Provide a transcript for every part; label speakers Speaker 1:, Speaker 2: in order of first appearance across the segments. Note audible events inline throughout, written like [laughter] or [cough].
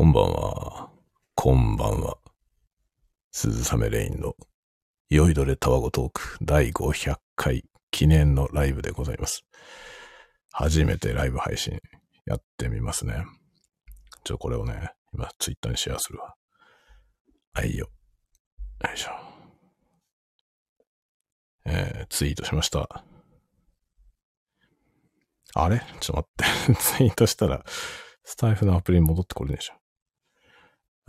Speaker 1: こんばんは。こんばんは。鈴雨レインの酔いどれタワゴトーク第500回記念のライブでございます。初めてライブ配信やってみますね。ちょ、これをね、今ツイッターにシェアするわ。はいよ。よいしょ。えー、ツイートしました。あれ？ちょっと待って。[laughs] ツイートしたら、スタイフのアプリに戻ってこれねえでしょ。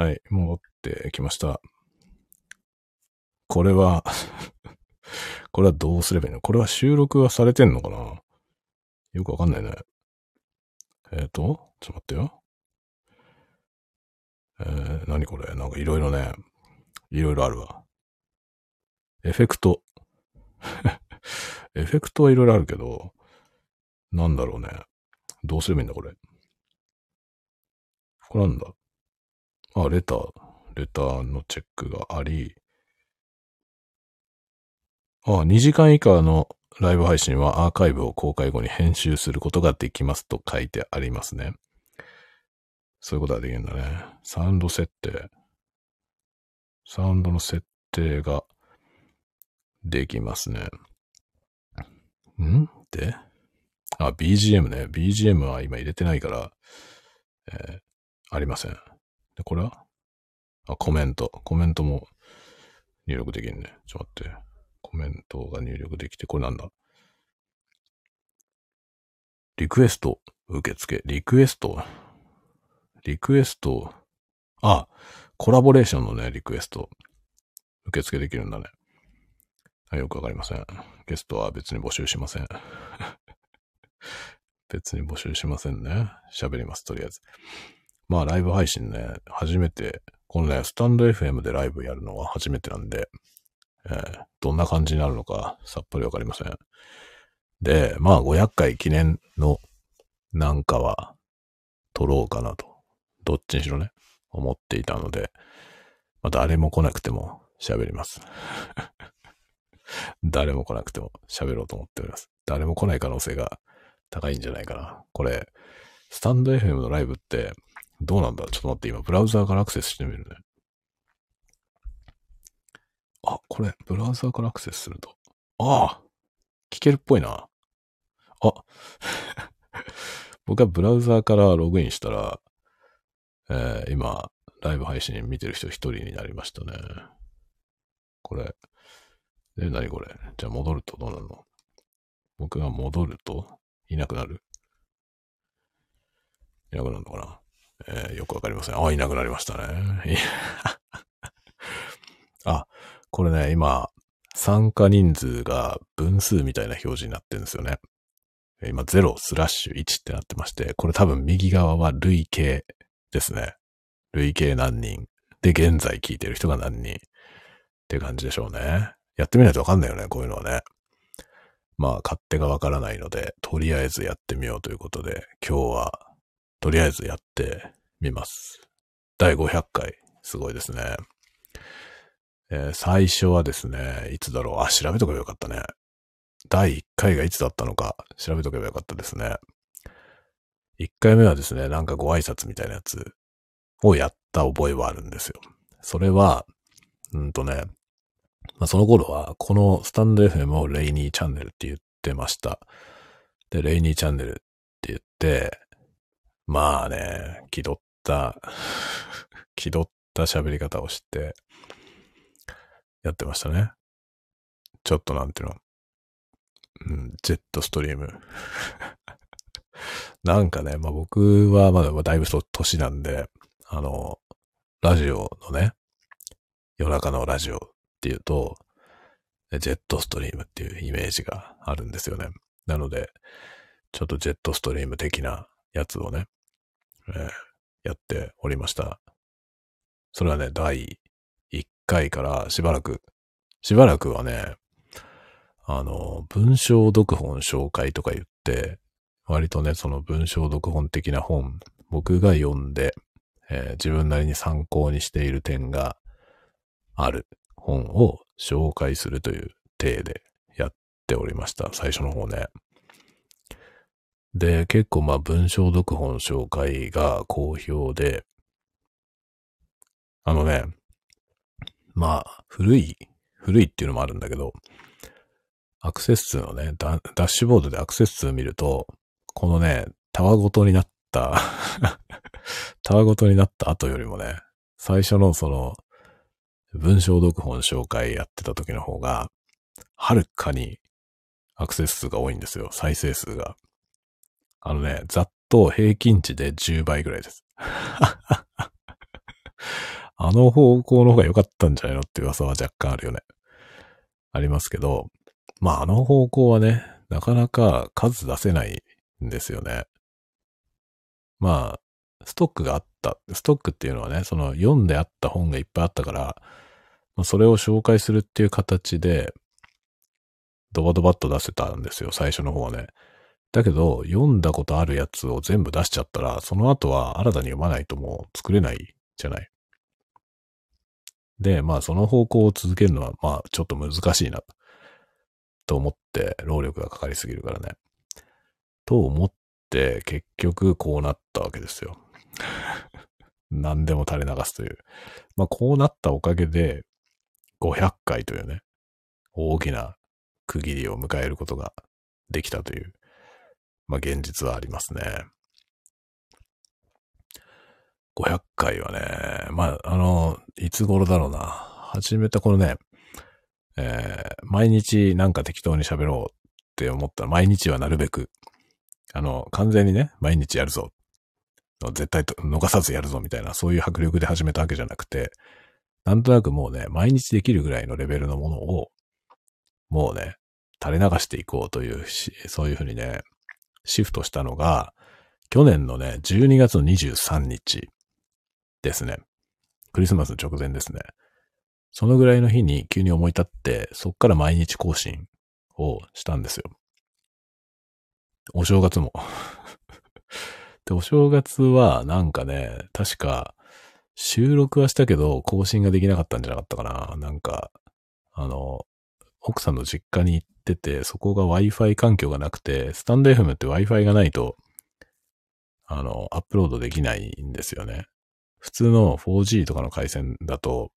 Speaker 1: はい、戻ってきました。これは、[laughs] これはどうすればいいの？これは収録はされてんのかな？よくわかんないね。えっ、ー、と、ちょっと待ってよ。えー、何これ？なんかいろいろね、いろいろあるわ。エフェクト。[laughs] エフェクトはいろいろあるけど、なんだろうね。どうすればいいんだ、これ？これなんだ？あ、レター。レターのチェックがあり。あ、2時間以下のライブ配信はアーカイブを公開後に編集することができますと書いてありますね。そういうことができるんだね。サウンド設定。サウンドの設定ができますね。ん？で？あ、BGM ね。BGM は今入れてないから、えー、ありません。で、これは？あ、コメント。コメントも入力できるね。ちょっと待って。コメントが入力できて、これなんだ？リクエスト受付。リクエスト？リクエスト？あ、コラボレーションのね、リクエスト。受付できるんだね。あよくわかりません。ゲストは別に募集しません。[laughs] 別に募集しませんね。喋ります、とりあえず。まあ、ライブ配信ね、初めて、このね、スタンド FM でライブやるのは初めてなんで、えー、どんな感じになるのかさっぱりわかりません。で、まあ、500回記念のなんかは撮ろうかなと、どっちにしろね、思っていたので、まあ、誰も来なくても喋ります。[laughs] 誰も来なくても喋ろうと思っております。誰も来ない可能性が高いんじゃないかな。これ、スタンド FM のライブってどうなんだ？ちょっと待って、今ブラウザーからアクセスしてみるね。あ、これ、ブラウザーからアクセスすると。ああ聞けるっぽいな。あ僕はブラウザーからログインしたら、えー、今、ライブ配信見てる人一人になりましたね。これ。で、何これ？じゃあ戻るとどうなるの？僕が戻るといなくなる？いなくなるのかな？えー、よくわかりません。あ、いなくなりましたね。[laughs] あ、これね、今、参加人数が分数みたいな表示になってるんですよね。今、0スラッシュ1ってなってまして、これ多分右側は累計ですね。累計何人。で、現在聞いてる人が何人。って感じでしょうね。やってみないとわかんないよね、こういうのはね。まあ、勝手がわからないので、とりあえずやってみようということで、今日はとりあえずやってみます。第500回。すごいですね。えー、最初はですね、いつだろう。あ、調べとけばよかったね。第1回がいつだったのか、調べとけばよかったですね。1回目はですね、なんかご挨拶みたいなやつをやった覚えはあるんですよ。それは、うんとね、まあ、その頃は、このスタンド FM をレイニーチャンネルって言ってました。で、レイニーチャンネルって言って、まあね、気取った、[laughs] 気取った喋り方をして、やってましたね。ちょっとなんていうの、うん、ジェットストリーム。[laughs] なんかね、まあ僕はまだだいぶ年なんで、あの、ラジオのね、夜中のラジオっていうと、ジェットストリームっていうイメージがあるんですよね。なので、ちょっとジェットストリーム的なやつをね、えー、やっておりました。それはね、第1回からしばらく、しばらくはね、あの、文章読本紹介とか言って、割とね、その文章読本的な本、僕が読んで、えー、自分なりに参考にしている点がある本を紹介するという体でやっておりました。最初の方ね。で、結構まあ文章読本紹介が好評で、あのね、まあ、古い、古いっていうのもあるんだけど、アクセス数のね、ダッシュボードでアクセス数を見ると、このね、タワごとになった [laughs] タワごとになった後よりもね、最初のその、文章読本紹介やってた時の方が、はるかにアクセス数が多いんですよ。再生数が。あのね、ざっと平均値で10倍ぐらいです。[laughs] あの方向の方が良かったんじゃないのって噂は若干あるよね。ありますけど、まああの方向はね、なかなか数出せないんですよね。まあ、ストックがあった。ストックっていうのはね、その読んであった本がいっぱいあったから、それを紹介するっていう形で、ドバドバッと出せたんですよ、最初の方はね。だけど、読んだことあるやつを全部出しちゃったら、その後は新たに読まないともう作れないじゃない。で、まあその方向を続けるのは、まあちょっと難しいな、と思って、労力がかかりすぎるからね。と思って、結局こうなったわけですよ。[laughs] 何でも垂れ流すという。まあこうなったおかげで、500回というね、大きな区切りを迎えることができたという、まあ現実はありますね。500回はね、まあ、あの、いつ頃だろうな。始めたこのね、えー、毎日なんか適当に喋ろうって思ったら、毎日はなるべく、あの、完全にね、毎日やるぞ。絶対と逃さずやるぞみたいな、そういう迫力で始めたわけじゃなくて、なんとなくもうね、毎日できるぐらいのレベルのものを、もうね、垂れ流していこうというし、そういうふうにね、シフトしたのが、去年のね、12月の23日ですね。クリスマス直前ですね。そのぐらいの日に急に思い立って、そっから毎日更新をしたんですよ。お正月も [laughs] で、お正月はなんかね、確か収録はしたけど更新ができなかったんじゃなかったかな。なんか、あの、奥さんの実家に行ってて、そこが Wi-Fi 環境がなくて、スタンド FM って Wi-Fi がないと、あの、アップロードできないんですよね。普通の 4G とかの回線だと、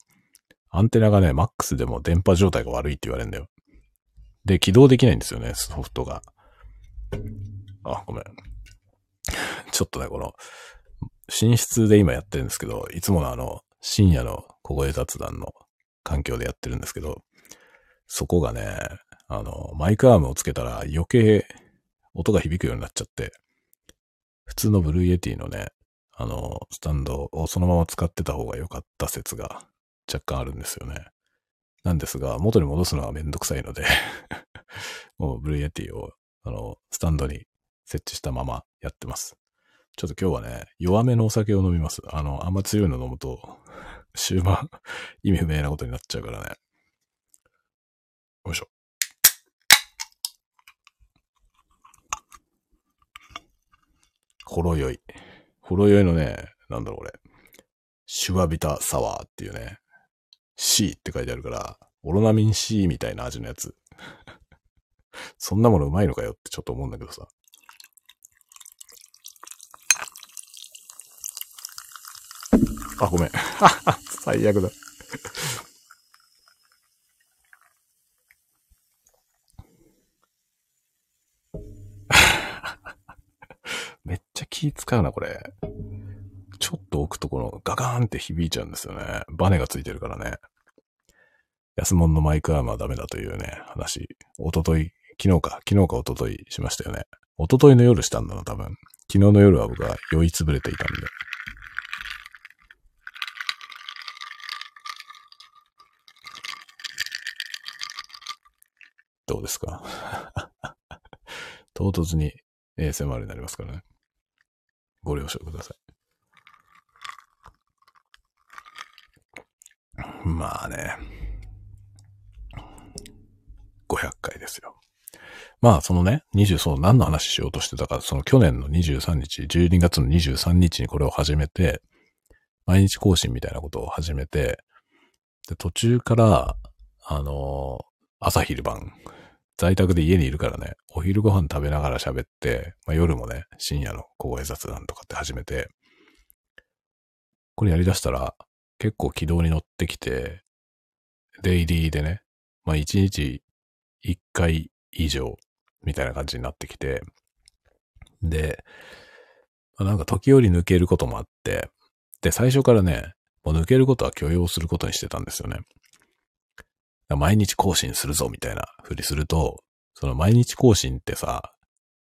Speaker 1: アンテナがね、マックスでも電波状態が悪いって言われるんだよ。で、起動できないんですよね、ソフトが。あ、ごめん。ちょっとね、この、寝室で今やってるんですけど、いつものあの、深夜の小声雑談の環境でやってるんですけど、そこがね、あの、マイクアームをつけたら余計音が響くようになっちゃって、普通の Blue Yeti のね、あの、スタンドをそのまま使ってた方が良かった説が若干あるんですよね。なんですが、元に戻すのはめんどくさいので [laughs] もう Blue Yeti を、あの、スタンドに設置したままやってます。ちょっと今日はね、弱めのお酒を飲みます。あの、あんま強いの飲むと、[laughs] 終盤、意味不明なことになっちゃうからね。よいしょ。ほろ酔い。ほろ酔いのね、なんだろう、これ。シュワビタサワーっていうね、C って書いてあるから、オロナミン C みたいな味のやつ。[laughs] そんなものうまいのかよってちょっと思うんだけどさ。あ、ごめん。[laughs] 最悪だ。めっちゃ気使うな、これ。ちょっと置くとこのガガーンって響いちゃうんですよね。バネがついてるからね。安物のマイクアームはダメだというね、話。おととい、昨日か、昨日かおとといしましたよね。おとといの夜したんだな、多分。昨日の夜は僕は酔いつぶれていたんで。どうですか？[laughs] 唐突に ASMR になりますからね。ご了承ください。まあね。500回ですよ。まあ、そのね、20、そう、何の話しようとしてたか、その去年の23日、12月の23日にこれを始めて、毎日更新みたいなことを始めて、で、途中から、あのー、朝昼晩、在宅で家にいるからね、お昼ご飯食べながら喋って、まあ、夜もね、深夜の小声雑談とかって始めて、これやり出したら、結構軌道に乗ってきて、デイリーでね、まあ1日1回以上みたいな感じになってきて、で、まあ、なんか時折抜けることもあって、で、最初からね、もう抜けることは許容することにしてたんですよね。毎日更新するぞみたいなふりすると、その毎日更新ってさ、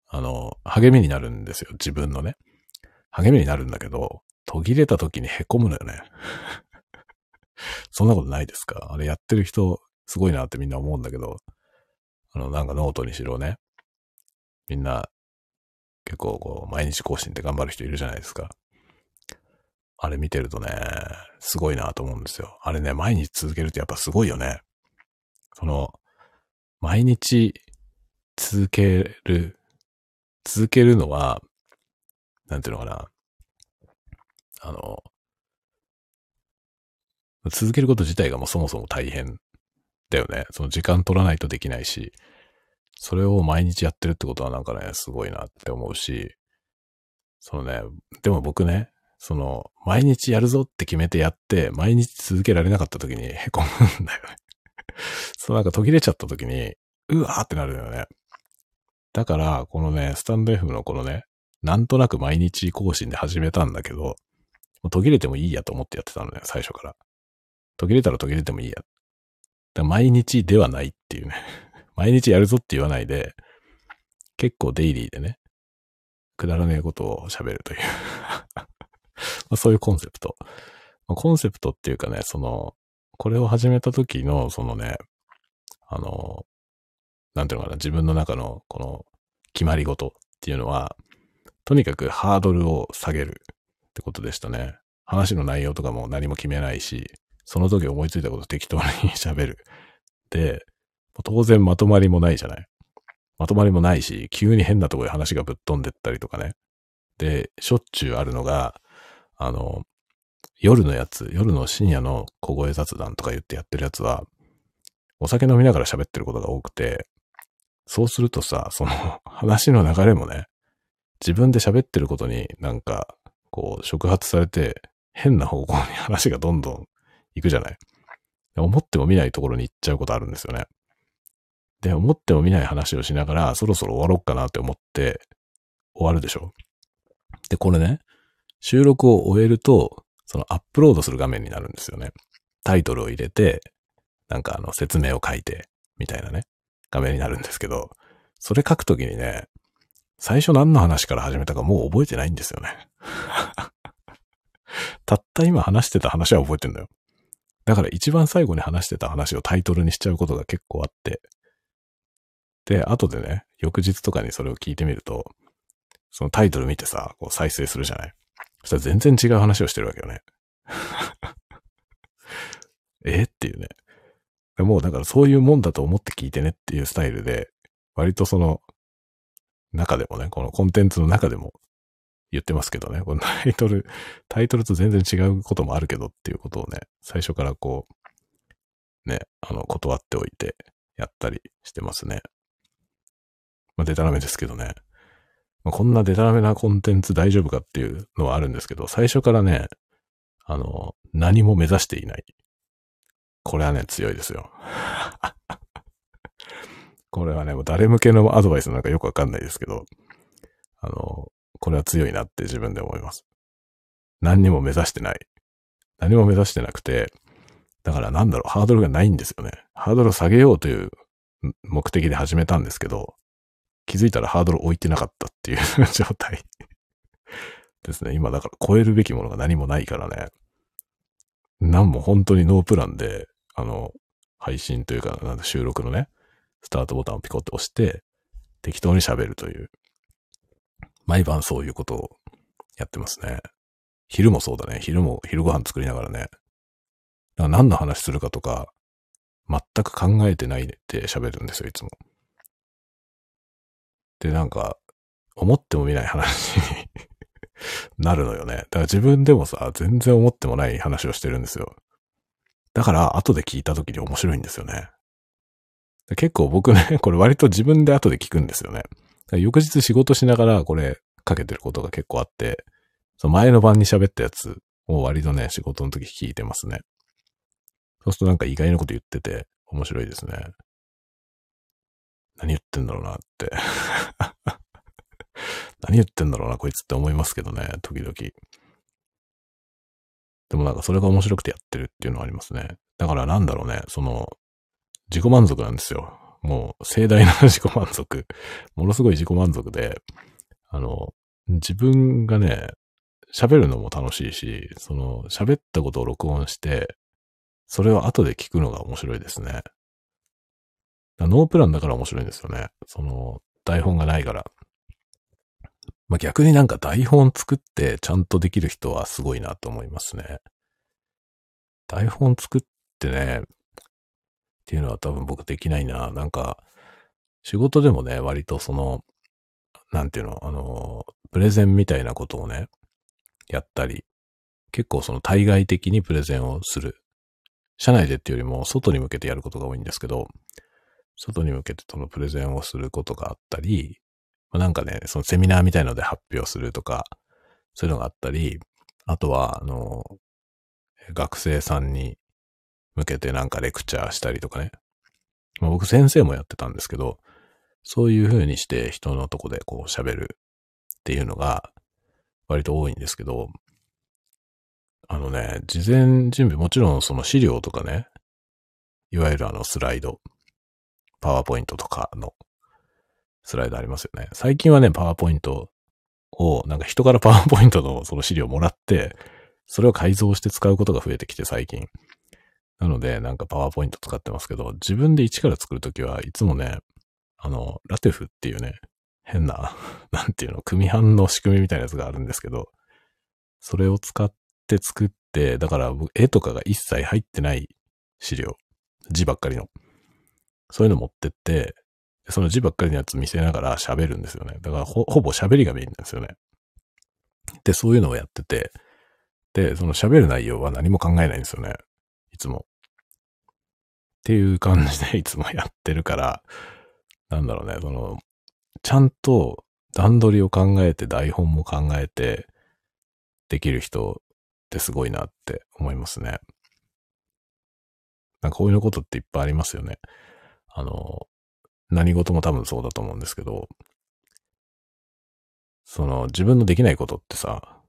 Speaker 1: あの、励みになるんですよ。自分のね。励みになるんだけど、途切れた時に凹むのよね。[laughs] そんなことないですか？あれやってる人、すごいなってみんな思うんだけど、あの、なんかノートにしろね。みんな、結構こう、毎日更新って頑張る人いるじゃないですか。あれ見てるとね、すごいなと思うんですよ。あれね、毎日続けるとやっぱすごいよね。その、毎日続ける、続けるのは、なんていうのかな。あの、続けること自体がもうそもそも大変だよね。その時間取らないとできないし、それを毎日やってるってことはなんかね、すごいなって思うし、そのね、でも僕ね、その、毎日やるぞって決めてやって、毎日続けられなかった時に凹むんだよね。そうなんか途切れちゃった時に、うわーってなるよね。だから、このね、スタンド F のこのね、なんとなく毎日更新で始めたんだけど、途切れてもいいやと思ってやってたのね、最初から。途切れたら途切れてもいいや。だ毎日ではないっていうね。[laughs] 毎日やるぞって言わないで、結構デイリーでね、くだらねえことを喋るという [laughs] そういうコンセプト。コンセプトっていうかね、その、これを始めた時の、そのね、あの、なんていうのかな、自分の中のこの決まり事っていうのは、とにかくハードルを下げるってことでしたね。話の内容とかも何も決めないし、その時思いついたこと適当に [laughs] 喋る。で、当然まとまりもないじゃない。まとまりもないし、急に変なとこで話がぶっ飛んでったりとかね。で、しょっちゅうあるのが、あの、夜のやつ、夜の深夜の小声雑談とか言ってやってるやつは、お酒飲みながら喋ってることが多くて、そうするとさ、その [laughs] 話の流れもね、自分で喋ってることになんか、こう、触発されて、変な方向に話がどんどん行くじゃない？思っても見ないところに行っちゃうことあるんですよね。で、思っても見ない話をしながら、そろそろ終わろうかなって思って、終わるでしょで、これね、収録を終えると、そのアップロードする画面になるんですよね。タイトルを入れて、なんかあの説明を書いて、みたいなね、画面になるんですけど、それ書くときにね、最初何の話から始めたかもう覚えてないんですよね。[laughs] たった今話してた話は覚えてんだよ。だから一番最後に話してた話をタイトルにしちゃうことが結構あって。で、後でね、翌日とかにそれを聞いてみると、そのタイトル見てさ、こう再生するじゃない。したら全然違う話をしてるわけよね。[laughs] え？っていうね。もうだからそういうもんだと思って聞いてねっていうスタイルで、割とその、中でもね、このコンテンツの中でも言ってますけどね、このタイトル、タイトルと全然違うこともあるけどっていうことをね、最初からこう、ね、あの、断っておいてやったりしてますね。まあ、デタラメですけどね。まあ、こんなデタラメなコンテンツ大丈夫かっていうのはあるんですけど、最初からね、あの、何も目指していない。これはね、強いですよ。[laughs] これはね、もう誰向けのアドバイスなんかよくわかんないですけど、あの、これは強いなって自分で思います。何にも目指してない。何も目指してなくて、だからなんだろう、ハードルがないんですよね。ハードルを下げようという目的で始めたんですけど、気づいたらハードル置いてなかったっていう [laughs] 状態ですね。今だから超えるべきものが何もないからね。なんも本当にノープランで、あの、配信というか、なん収録のね、スタートボタンをピコって押して、適当に喋るという。毎晩そういうことをやってますね。昼もそうだね。昼も、昼ご飯作りながらね。ら何の話するかとか、全く考えてないで喋るんですよ、いつも。で、なんか、思ってもみない話に [laughs] なるのよね。だから自分でもさ、全然思ってもない話をしてるんですよ。だから、後で聞いた時に面白いんですよね。結構僕ね、[laughs] これ割と自分で後で聞くんですよね。翌日仕事しながらこれかけてることが結構あって、その前の晩に喋ったやつを割とね、仕事の時聞いてますね。そうするとなんか意外なこと言ってて面白いですね。何言ってんだろうなって [laughs] 何言ってんだろうな、こいつって思いますけどね、時々。でもなんかそれが面白くてやってるっていうのはありますね。だからなんだろうね、その、自己満足なんですよ。もう盛大な自己満足。ものすごい自己満足で、あの、自分がね、喋るのも楽しいし、その、喋ったことを録音して、それを後で聞くのが面白いですね。ノープランだから面白いんですよね。その、台本がないから。まあ、逆になんか台本作ってちゃんとできる人はすごいなと思いますね。台本作ってね、っていうのは多分僕できないな。なんか、仕事でもね、割とその、なんていうの、あの、プレゼンみたいなことをね、やったり、結構その対外的にプレゼンをする。社内でっていうよりも外に向けてやることが多いんですけど、外に向けてそのプレゼンをすることがあったり、まあ、なんかね、そのセミナーみたいので発表するとか、そういうのがあったり、あとは、あの、学生さんに向けてなんかレクチャーしたりとかね。まあ、僕先生もやってたんですけど、そういう風にして人のとこでこう喋るっていうのが割と多いんですけど、あのね、事前準備、もちろんその資料とかね、いわゆるあのスライド、パワーポイントとかのスライドありますよね。最近はね、パワーポイントを、なんか人からパワーポイントのその資料をもらって、それを改造して使うことが増えてきて最近。なので、なんかパワーポイント使ってますけど、自分で一から作るときはいつもね、あの、ラテフっていうね、変な、[laughs] なんていうの、組版の仕組みみたいなやつがあるんですけど、それを使って作って、だから絵とかが一切入ってない資料、字ばっかりの。そういうの持ってって、その字ばっかりのやつ見せながら喋るんですよね。だからほぼ喋りがメインなんですよね。で、そういうのをやってて、で、その喋る内容は何も考えないんですよね。いつも。っていう感じで [laughs] いつもやってるから、なんだろうね、その、ちゃんと段取りを考えて台本も考えてできる人ってすごいなって思いますね。なんかこういうことっていっぱいありますよね。あの、何事も多分そうだと思うんですけど、その自分のできないことってさ、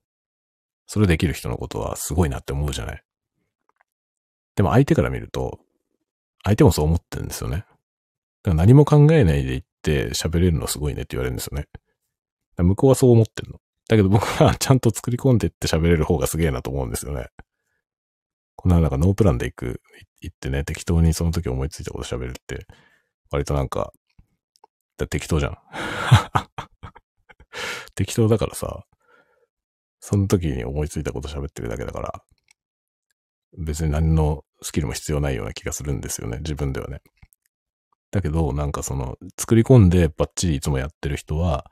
Speaker 1: それできる人のことはすごいなって思うじゃない。でも相手から見ると、相手もそう思ってるんですよね。だから何も考えないで行って喋れるのすごいねって言われるんですよね。向こうはそう思ってるの。だけど僕はちゃんと作り込んでって喋れる方がすげえなと思うんですよね。こんななんかノープランで行く、行ってね、適当にその時思いついたこと喋るって、割となんか、適当じゃん。[laughs] 適当だからさ、その時に思いついたこと喋ってるだけだから、別に何のスキルも必要ないような気がするんですよね、自分ではね。だけど、なんかその、作り込んでバッチリいつもやってる人は、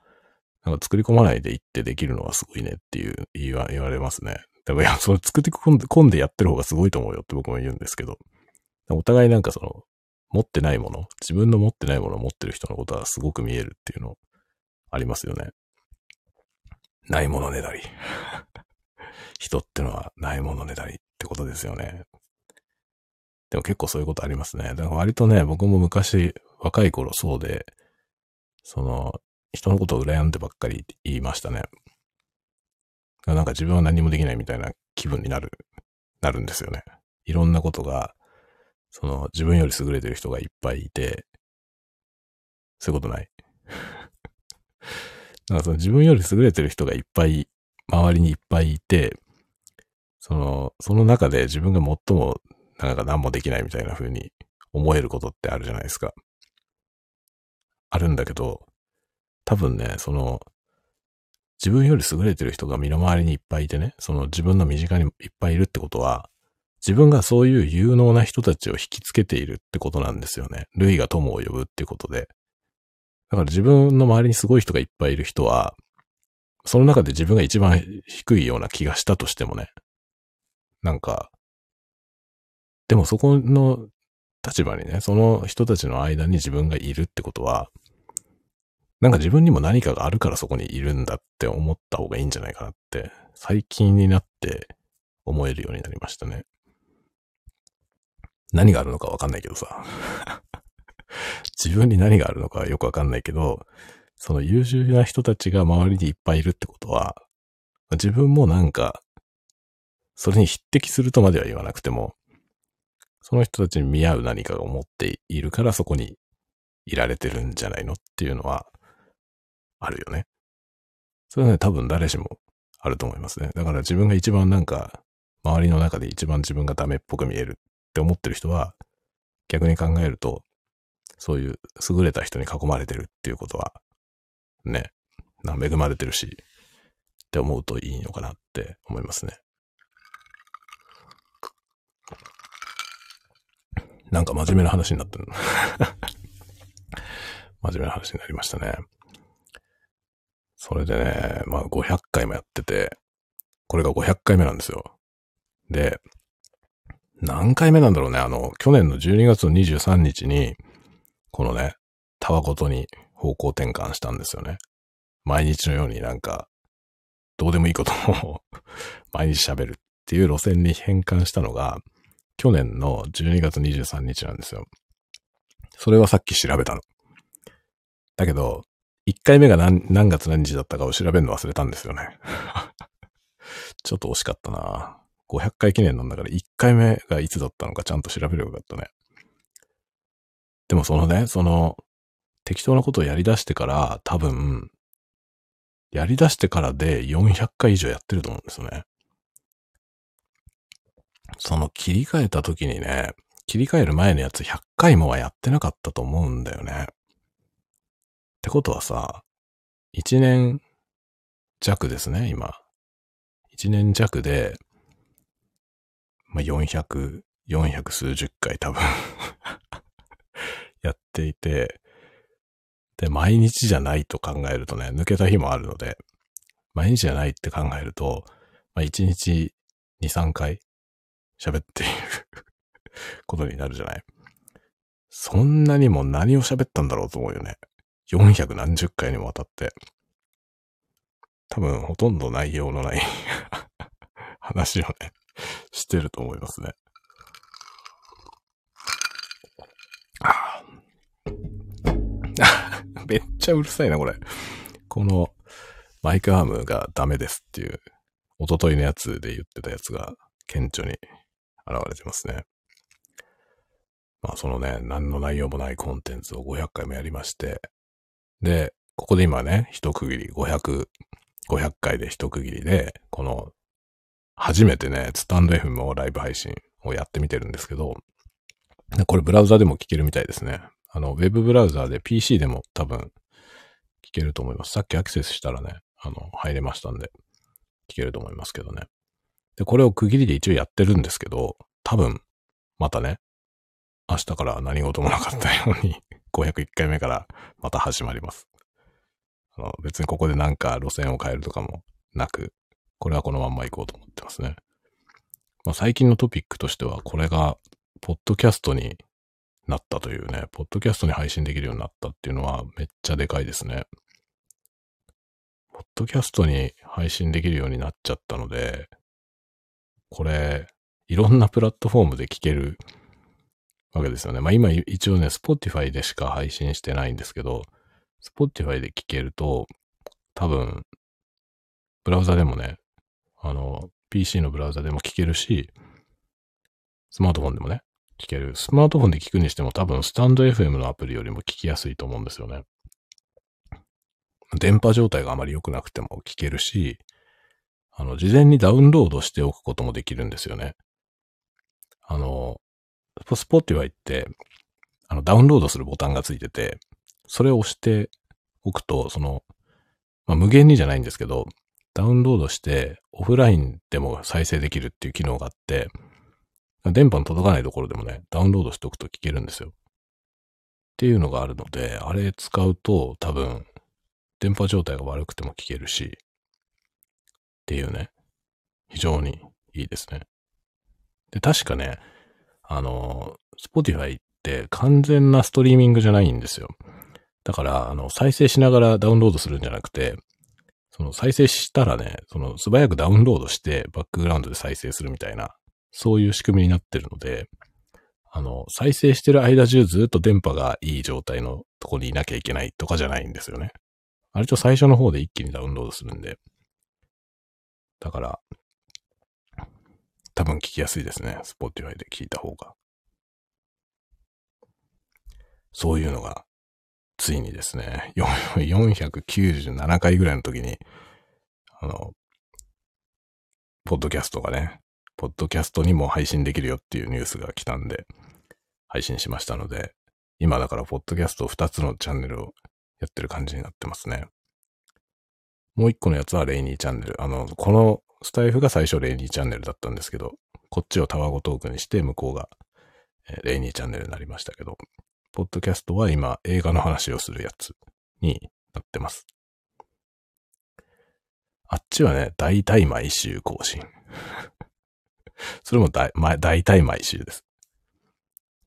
Speaker 1: なんか作り込まないでいってできるのはすごいねっていう言わ言われますね。だからい、その作り込んで込んでやってる方がすごいと思うよって僕も言うんですけど、お互いなんかその、持ってないもの、自分の持ってないものを持ってる人のことはすごく見えるっていうのありますよね。ないものねだり。[laughs] 人ってのはないものねだりってことですよね。でも結構そういうことありますね。だから割とね、僕も昔、若い頃そうで、その、人のことを羨んでばっかり言いましたね。なんか自分は何もできないみたいな気分になる、なるんですよね。いろんなことがその自分より優れてる人がいっぱいいて、そういうことない [laughs] なんかその自分より優れてる人がいっぱい、周りにいっぱいいて、その、その中で自分が最もなんか何もできないみたいな風に思えることってあるじゃないですか。あるんだけど、多分ね、その、自分より優れてる人が身の回りにいっぱいいてね、その自分の身近にいっぱいいるってことは、自分がそういう有能な人たちを引きつけているってことなんですよね。類が友を呼ぶってことで。だから自分の周りにすごい人がいっぱいいる人は、その中で自分が一番低いような気がしたとしてもね。なんか、でもそこの立場にね、その人たちの間に自分がいるってことは、なんか自分にも何かがあるからそこにいるんだって思った方がいいんじゃないかなって、最近になって思えるようになりましたね。何があるのかわかんないけどさ。[laughs] 自分に何があるのかよくわかんないけど、その優秀な人たちが周りにいっぱいいるってことは、自分もなんか、それに匹敵するとまでは言わなくても、その人たちに見合う何かが思っているからそこにいられてるんじゃないのっていうのは、あるよね。それはね、多分誰しもあると思いますね。だから自分が一番なんか、周りの中で一番自分がダメっぽく見えるって思ってる人は、逆に考えると、そういう優れた人に囲まれてるっていうことは、ね、恵まれてるし、って思うといいのかなって思いますね。なんか真面目な話になってる。[laughs] 真面目な話になりましたね。それでね、まあ500回もやってて、これが500回目なんですよ。で、何回目なんだろうね。あの、去年の12月の23日に、このね、タワごとに方向転換したんですよね。毎日のようになんか、どうでもいいことを [laughs] 毎日喋るっていう路線に変換したのが、去年の12月23日なんですよ。それはさっき調べたの。だけど、1回目が何何月何日だったかを調べるの忘れたんですよね。[laughs] ちょっと惜しかったな500回記念なんだから1回目がいつだったのかちゃんと調べればよかったね。でもそのね、その、適当なことをやり出してから多分、やり出してからで400回以上やってると思うんですよね。その切り替えた時にね、切り替える前のやつ100回もはやってなかったと思うんだよね。ってことはさ、1年弱ですね、今。1年弱で、まあ、400、400数十回多分 [laughs] やっていて、で、毎日じゃないと考えるとね、抜けた日もあるので、毎日じゃないって考えると、まあ、1日2、3回喋っている [laughs] ことになるじゃない。そんなにも何を喋ったんだろうと思うよね。400何十回にもわたって。多分ほとんど内容のない [laughs] 話をね、してると思いますね。[laughs] めっちゃうるさいな、これ。このマイクアームがダメですっていう、おとといのやつで言ってたやつが顕著に現れてますね。まあそのね、何の内容もないコンテンツを500回もやりまして、で、ここで今ね、一区切り500、500回で一区切りで、この、初めてね、スタンド FM をライブ配信をやってみてるんですけど、これブラウザでも聞けるみたいですね。あの、ウェブブラウザで PC でも多分聞けると思います。さっきアクセスしたらね、あの、入れましたんで、聞けると思いますけどね。で、これを区切りで一応やってるんですけど、多分、またね、明日から何事もなかったように501回目からまた始まります。あの別にここでなんか路線を変えるとかもなく、これはこのまんま行こうと思ってますね。まあ、最近のトピックとしては、これが、ポッドキャストになったというね、ポッドキャストに配信できるようになったっていうのはめっちゃでかいですね。ポッドキャストに配信できるようになっちゃったので、これ、いろんなプラットフォームで聞けるわけですよね。まあ今一応ね、Spotify でしか配信してないんですけど、Spotify で聞けると、多分、ブラウザでもね、あの、PC のブラウザでも聞けるし、スマートフォンでもね、聞ける。スマートフォンで聞くにしても多分スタンド FM のアプリよりも聞きやすいと思うんですよね。電波状態があまり良くなくても聞けるし、あの、事前にダウンロードしておくこともできるんですよね。あの、Spotify って、あの、ダウンロードするボタンがついてて、それを押しておくと、その、まあ、無限にじゃないんですけど、ダウンロードしてオフラインでも再生できるっていう機能があって、電波の届かないところでもね、ダウンロードしておくと聞けるんですよ。っていうのがあるので、あれ使うと多分、電波状態が悪くても聞けるし、っていうね、非常にいいですね。で、確かね、あの、Spotify って完全なストリーミングじゃないんですよ。だから、あの、再生しながらダウンロードするんじゃなくて、その再生したらね、その素早くダウンロードしてバックグラウンドで再生するみたいな、そういう仕組みになってるので、あの、再生してる間中ずっと電波がいい状態のとこにいなきゃいけないとかじゃないんですよね。割と最初の方で一気にダウンロードするんで。だから、多分聞きやすいですね。Spotify で聞いた方が。そういうのが、ついにですね、497回ぐらいの時に、あの、ポッドキャストがね、ポッドキャストにも配信できるよっていうニュースが来たんで、配信しましたので、今だからポッドキャスト2つのチャンネルをやってる感じになってますね。もう一個のやつはレイニーチャンネル。あの、このスタイフが最初レイニーチャンネルだったんですけど、こっちをタワゴトークにして向こうが、えレイニーチャンネルになりましたけど、ポッドキャストは今映画の話をするやつになってます。あっちはね、大体毎週更新。[laughs] それもだ、ま、大体毎週です。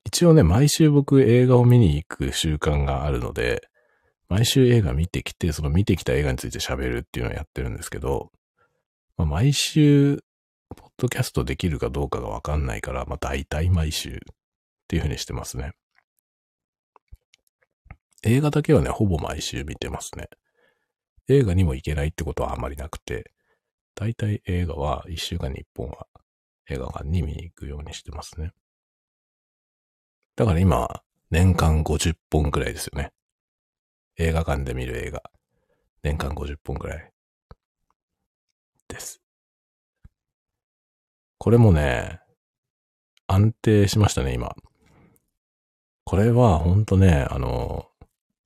Speaker 1: 一応ね、毎週僕映画を見に行く習慣があるので、毎週映画見てきて、その見てきた映画について喋るっていうのをやってるんですけど、まあ、毎週、ポッドキャストできるかどうかがわかんないから、まあ大体毎週っていう風にしてますね。映画だけはね、ほぼ毎週見てますね。映画にも行けないってことはあまりなくて、大体映画は一週間に一本は映画館に見に行くようにしてますね。だから今、年間50本くらいですよね。映画館で見る映画。年間50本くらい。です。これもね、安定しましたね、今。これはほんとね、あの、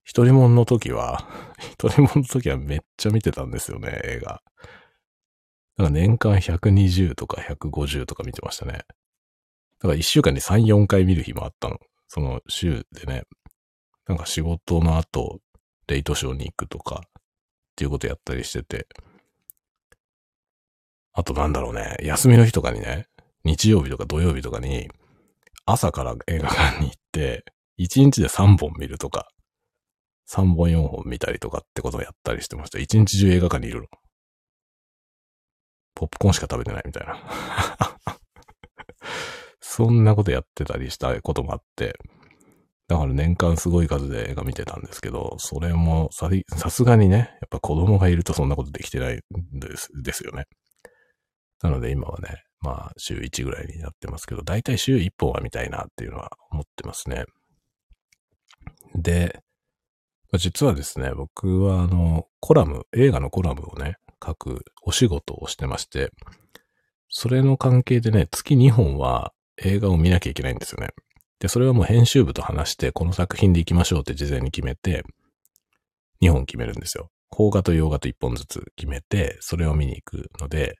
Speaker 1: 一人もんの時は、[laughs] 一人もんの時はめっちゃ見てたんですよね、映画。だから年間120とか150とか見てましたね。だから一週間に3、4回見る日もあったの。その週でね。なんか仕事の後、レイトショーに行くとか、っていうことやったりしてて。あとなんだろうね、休みの日とかにね、日曜日とか土曜日とかに、朝から映画館に行って、1日で3本見るとか、3本4本見たりとかってことをやったりしてました。1日中映画館にいるの。ポップコーンしか食べてないみたいな。[laughs] そんなことやってたりしたこともあって、だから年間すごい数で映画見てたんですけど、それもさすがにね、やっぱ子供がいるとそんなことできてないんですですよね。なので今はね、まあ週1ぐらいになってますけど、だいたい週1本は見たいなっていうのは思ってますね。で、実はですね、僕はあの、コラム、映画のコラムをね、書くお仕事をしてまして、それの関係でね、月2本は映画を見なきゃいけないんですよね。で、それはもう編集部と話して、この作品で行きましょうって事前に決めて、2本決めるんですよ。邦画と洋画と1本ずつ決めて、それを見に行くので、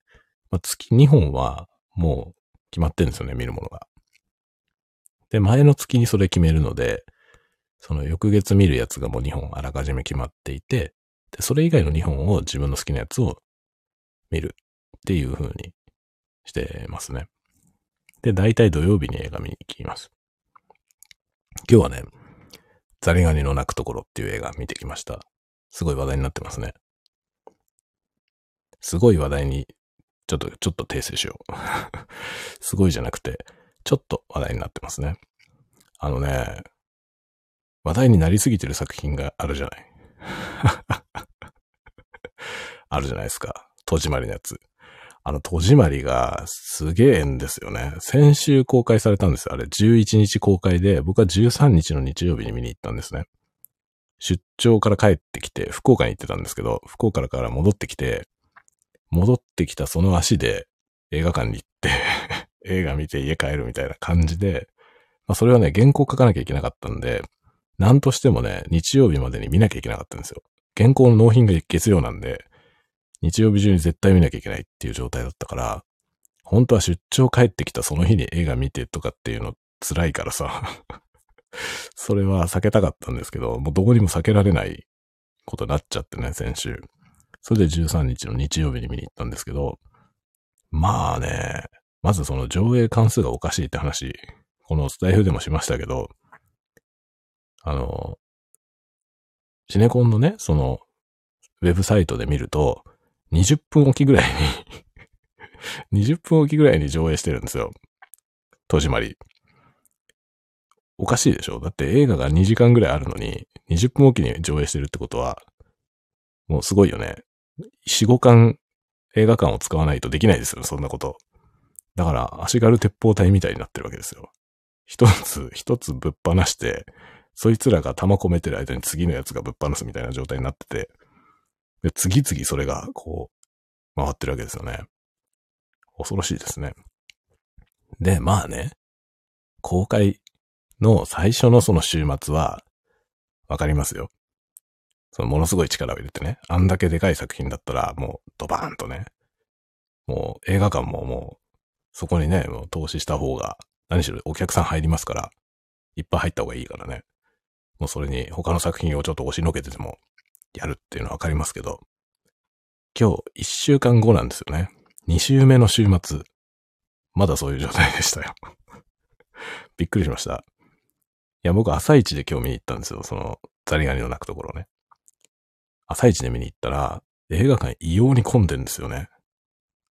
Speaker 1: まあ、月2本はもう決まってるんですよね、見るものが。で、前の月にそれ決めるので、その翌月見るやつがもう2本あらかじめ決まっていて、で、それ以外の2本を自分の好きなやつを見るっていう風にしてますね。で、大体土曜日に映画見に行きます。今日はね、ザリガニの泣くところっていう映画見てきました。すごい話題になってますね。すごい話題に、ちょっと、ちょっと訂正しよう。[laughs] すごいじゃなくて、ちょっと話題になってますね。あのね、話題になりすぎてる作品があるじゃない。[laughs] あるじゃないですか。戸締まりのやつ。あの、戸締まりがすげえんですよね。先週公開されたんですよ。あれ、11日公開で、僕は13日の日曜日に見に行ったんですね。出張から帰ってきて、福岡に行ってたんですけど、福岡から戻ってきて、戻ってきたその足で映画館に行って [laughs] 映画見て家帰るみたいな感じで、まあそれはね、原稿書かなきゃいけなかったんで、なんとしてもね、日曜日までに見なきゃいけなかったんですよ。原稿の納品が月曜なんで、日曜日中に絶対見なきゃいけないっていう状態だったから、本当は出張帰ってきたその日に映画見てとかっていうの辛いからさ [laughs] それは避けたかったんですけど、もうどこにも避けられないことになっちゃってね、先週。それで13日の日曜日に見に行ったんですけど、まあね、まずその上映関数がおかしいって話、このスタイフでもしましたけど、あの、シネコンのね、その、ウェブサイトで見ると、20分おきぐらいに [laughs] 20分おきぐらいに上映してるんですよ。戸締まり。おかしいでしょ？だって映画が2時間ぐらいあるのに、20分おきに上映してるってことは、もうすごいよね。4、5巻映画館を使わないとできないですよ、そんなこと。だから、足軽鉄砲隊みたいになってるわけですよ。一つ、一つぶっ放して、そいつらが弾込めてる間に次のやつがぶっ放すみたいな状態になってて、で、次々それが、こう、回ってるわけですよね。恐ろしいですね。で、まあね、公開の最初のその週末は、わかりますよ。そのものすごい力を入れてね、あんだけでかい作品だったら、もうドバーンとね、もう映画館ももう、そこにね、もう投資した方が、何しろお客さん入りますから、いっぱい入った方がいいからね。もうそれに他の作品をちょっと押しのけてても、やるっていうのはわかりますけど、今日一週間後なんですよね。二週目の週末。まだそういう状態でしたよ。[laughs] びっくりしました。いや、僕朝一で今日見に行ったんですよ。その、ザリガニの鳴くところね。朝一で見に行ったら、映画館異様に混んでるんですよね。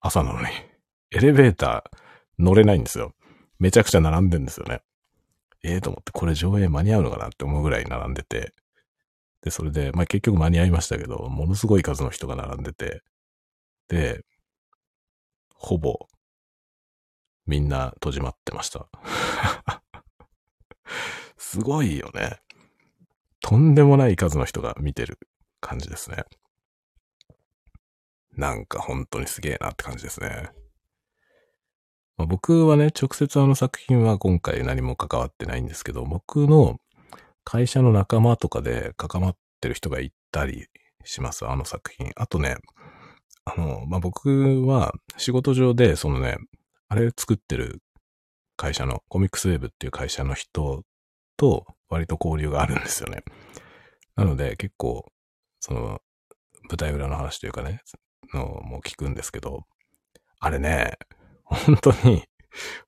Speaker 1: 朝なのに。[laughs] エレベーター乗れないんですよ。めちゃくちゃ並んでんですよね。ええー、と思って、これ上映間に合うのかなって思うぐらい並んでて。で、それで、まあ、結局間に合いましたけど、ものすごい数の人が並んでて。で、ほぼ、みんな閉じまってました。[laughs] すごいよね。とんでもない数の人が見てる感じですね。なんか本当にすげえなって感じですね。まあ、僕はね、直接あの作品は今回何も関わってないんですけど、僕の会社の仲間とかで関わってる人がいたりします、あの作品。あとね、あの、まあ、僕は仕事上で、そのね、あれ作ってる会社の、コミックスウェーブっていう会社の人と割と交流があるんですよね。なので結構、その、舞台裏の話というかね、のも聞くんですけど、あれね、本当に、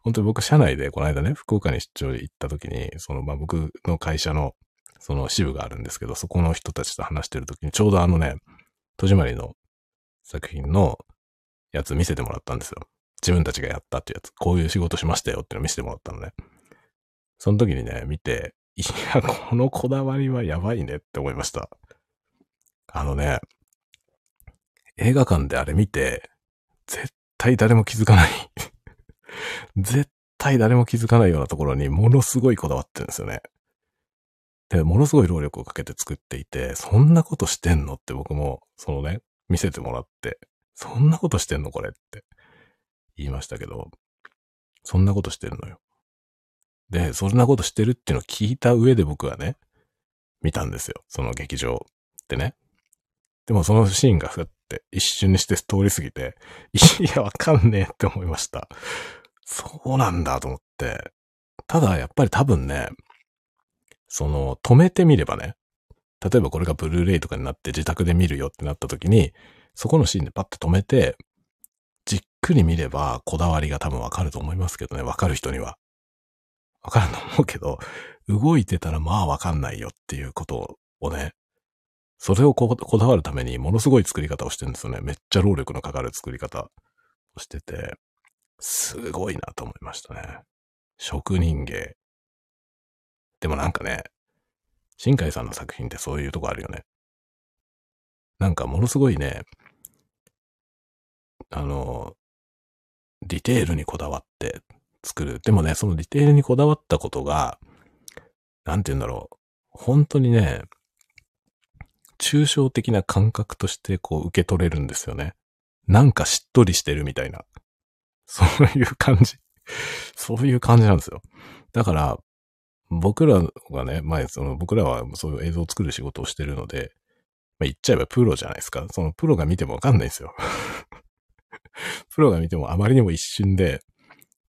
Speaker 1: 本当に僕社内でこの間ね、福岡に出張行った時に、その、まあ、僕の会社の、その支部があるんですけど、そこの人たちと話してる時に、ちょうどあのね、戸締まりの作品のやつ見せてもらったんですよ。自分たちがやったってやつ。こういう仕事しましたよっていうの見せてもらったのね。その時にね、見て、いや、このこだわりはやばいねって思いました。あのね、映画館であれ見て、絶対誰も気づかない [laughs] 絶対誰も気づかないようなところにものすごいこだわってるんですよね。で、ものすごい労力をかけて作っていて、そんなことしてんのって僕も、そのね、見せてもらって、そんなことしてんのこれって言いましたけど、そんなことしてるのよ。で、そんなことしてるっていうのを聞いた上で僕はね、見たんですよ。その劇場でね。でもそのシーンがふって一瞬にして通り過ぎて、[laughs] いや、わかんねえって思いました。そうなんだと思って。ただ、やっぱり多分ね、その、止めてみればね、例えばこれがブルーレイとかになって自宅で見るよってなった時に、そこのシーンでパッと止めて、じっくり見ればこだわりが多分わかると思いますけどね、わかる人には。わかると思うけど、動いてたらまあわかんないよっていうことをね、それをこだわるためにものすごい作り方をしてるんですよね。めっちゃ労力のかかる作り方をしてて、すごいなと思いましたね。職人芸。でもなんかね、新海さんの作品ってそういうとこあるよね。なんかものすごいね、あの、ディテールにこだわって作る。でもね、そのディテールにこだわったことが、なんて言うんだろう。本当にね、抽象的な感覚としてこう受け取れるんですよね。なんかしっとりしてるみたいな。[laughs] そういう感じ。[laughs] そういう感じなんですよ。だから、僕らはね、前、その僕らはそういう映像を作る仕事をしてるので、まあ、言っちゃえばプロじゃないですか。そのプロが見てもわかんないんですよ。[laughs] プロが見てもあまりにも一瞬で、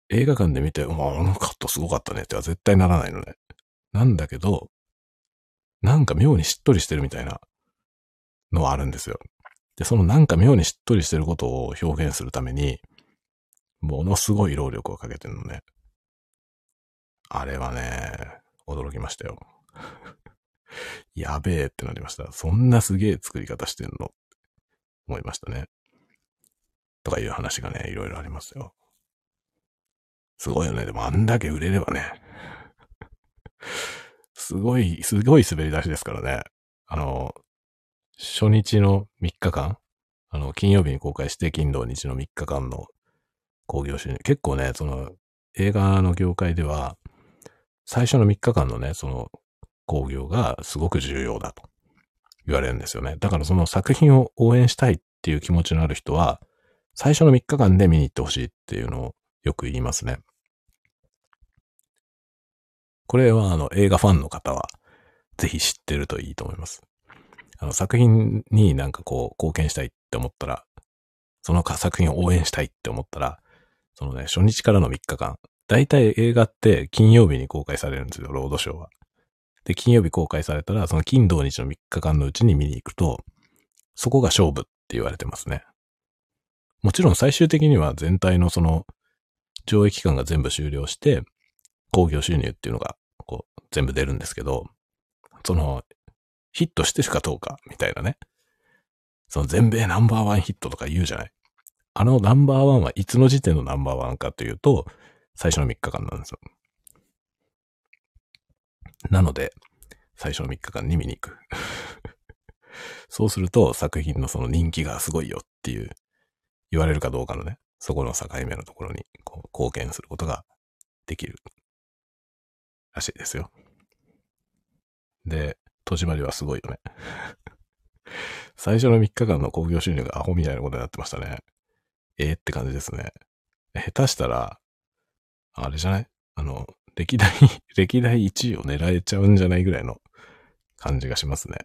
Speaker 1: 映画館で見て、まあ、あのカットすごかったねっては絶対ならないのね。なんだけど、なんか妙にしっとりしてるみたいなのはあるんですよ。で、そのなんか妙にしっとりしてることを表現するために、ものすごい労力をかけてるのね。あれはね、驚きましたよ。[laughs] やべえってなりました。そんなすげえ作り方してんの？思いましたね。とかいう話がね、いろいろありますよ。すごいよね。でもあんだけ売れればね。[laughs] すごい、すごい滑り出しですからね。あの、初日の3日間、あの、金曜日に公開して金土日の3日間の興行収入。結構ね、その、映画の業界では、最初の3日間のね、その、興行がすごく重要だと言われるんですよね。だからその作品を応援したいっていう気持ちのある人は、最初の3日間で見に行ってほしいっていうのをよく言いますね。これはあの映画ファンの方はぜひ知ってるといいと思います。あの作品になんかこう貢献したいって思ったら、その作品を応援したいって思ったら、そのね、初日からの3日間、だいたい映画って金曜日に公開されるんですよ、ロードショーは。で、金曜日公開されたら、その金土日の3日間のうちに見に行くと、そこが勝負って言われてますね。もちろん最終的には全体のその上映期間が全部終了して、興行収入っていうのがこう全部出るんですけど、そのヒットしてるかどうかみたいなね。その全米ナンバーワンヒットとか言うじゃない。あのナンバーワンはいつの時点のナンバーワンかというと、最初の3日間なんですよ。なので、最初の3日間に見に行く。[laughs] そうすると作品のその人気がすごいよっていう言われるかどうかのね、そこの境目のところにこう貢献することができるらしいですよ。で、戸締まりはすごいよね。[laughs] 最初の3日間の興行収入がアホみたいなことになってましたね。ええー、って感じですね。下手したら、あれじゃない？あの、歴代、[laughs] 歴代1位を狙えちゃうんじゃないぐらいの感じがしますね。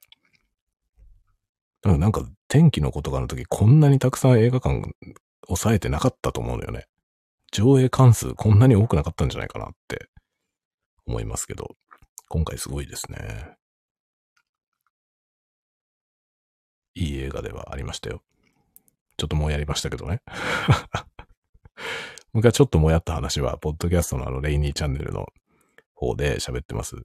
Speaker 1: なんか天気のことがの時こんなにたくさん映画館抑えてなかったと思うのよね。上映関数こんなに多くなかったんじゃないかなって思いますけど、今回すごいですね。いい映画ではありましたよ。ちょっともうやりましたけどね。[laughs] 僕はちょっともやった話は、ポッドキャストのあの、レイニーチャンネルの方で喋ってます。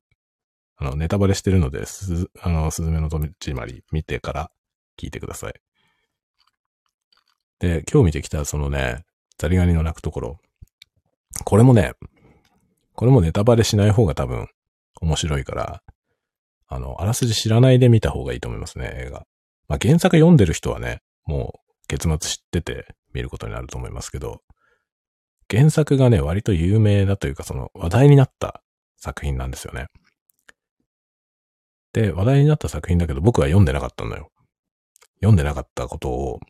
Speaker 1: あの、ネタバレしてるので、す、あの、すずめの戸締まり見てから聞いてください。で、今日見てきたそのね、ザリガニの鳴くところ。これもね、これもネタバレしない方が多分面白いから、あの、あらすじ知らないで見た方がいいと思いますね、映画。まあ、原作読んでる人はね、もう結末知ってて見ることになると思いますけど、原作がね、割と有名だというか、その話題になった作品なんですよね。で、話題になった作品だけど僕は読んでなかったのよ。読んでなかったことを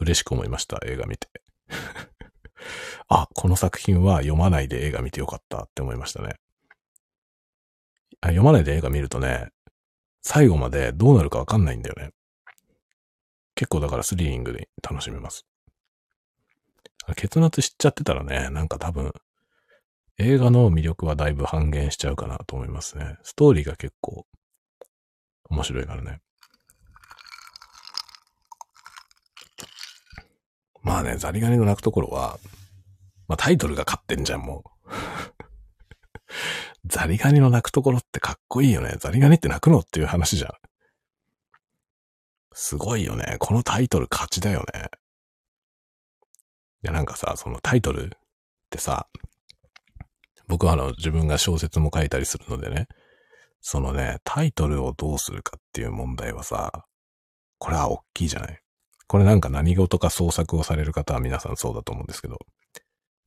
Speaker 1: 嬉しく思いました、映画見て。[laughs] あ、この作品は読まないで映画見てよかったって思いましたね。あ読まないで映画見るとね、最後までどうなるかわかんないんだよね。結構だからスリリングで楽しめます。結末知っちゃってたらね、なんか多分、映画の魅力はだいぶ半減しちゃうかなと思いますね。ストーリーが結構面白いからね。まあね、ザリガニの鳴くところは、まあタイトルが勝ってんじゃん、もう。[laughs] ザリガニの鳴くところってかっこいいよね。ザリガニって鳴くのっていう話じゃん。すごいよね。このタイトル勝ちだよね。いや、なんかさ、そのタイトルってさ、僕はあの自分が小説も書いたりするのでね、そのね、タイトルをどうするかっていう問題はさ、これは大きいじゃないこれなんか何事か創作をされる方は皆さんそうだと思うんですけど、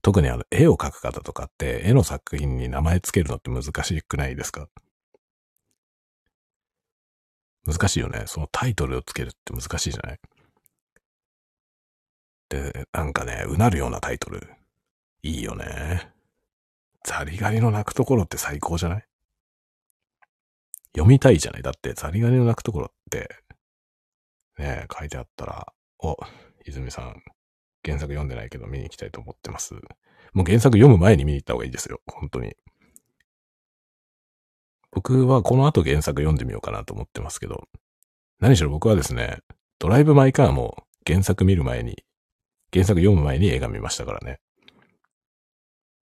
Speaker 1: 特にあの絵を描く方とかって絵の作品に名前つけるのって難しくないですか？難しいよね。そのタイトルをつけるって難しいじゃない？で、なんかね、うなるようなタイトル。いいよね。ザリガニの鳴くところって最高じゃない？読みたいじゃない？だってザリガニの鳴くところって、ね、書いてあったら、お、泉さん、原作読んでないけど見に行きたいと思ってます。もう原作読む前に見に行った方がいいですよ。本当に。僕はこの後原作読んでみようかなと思ってますけど、何しろ僕はですね、ドライブ・マイ・カーも原作見る前に、原作読む前に映画見ましたからね。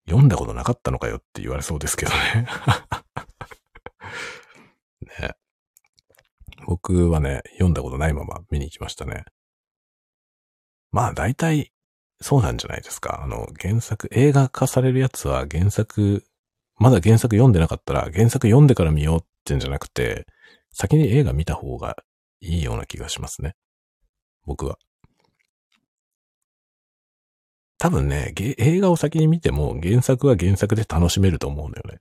Speaker 1: 読んだことなかったのかよって言われそうですけどね。[laughs] ね。僕はね、読んだことないまま見に行きましたね。まあ大体そうなんじゃないですか。あの、原作、映画化されるやつは原作、まだ原作読んでなかったら原作読んでから見ようってんじゃなくて、先に映画見た方がいいような気がしますね。僕は。多分ね、映画を先に見ても原作は原作で楽しめると思うのよね。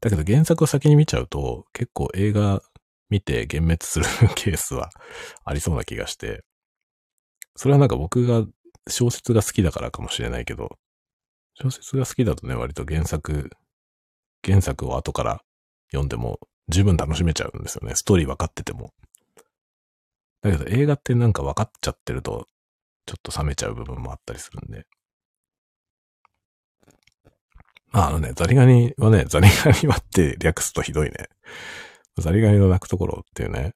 Speaker 1: だけど原作を先に見ちゃうと結構映画見て幻滅するケースはありそうな気がして、それはなんか僕が小説が好きだからかもしれないけど、小説が好きだとね、割と原作、原作を後から読んでも十分楽しめちゃうんですよね。ストーリー分かってても。だけど映画ってなんか分かっちゃってると、ちょっと冷めちゃう部分もあったりするんで。まああのね、ザリガニはね、ザリガニはって略すとひどいね。ザリガニの鳴くところっていうね、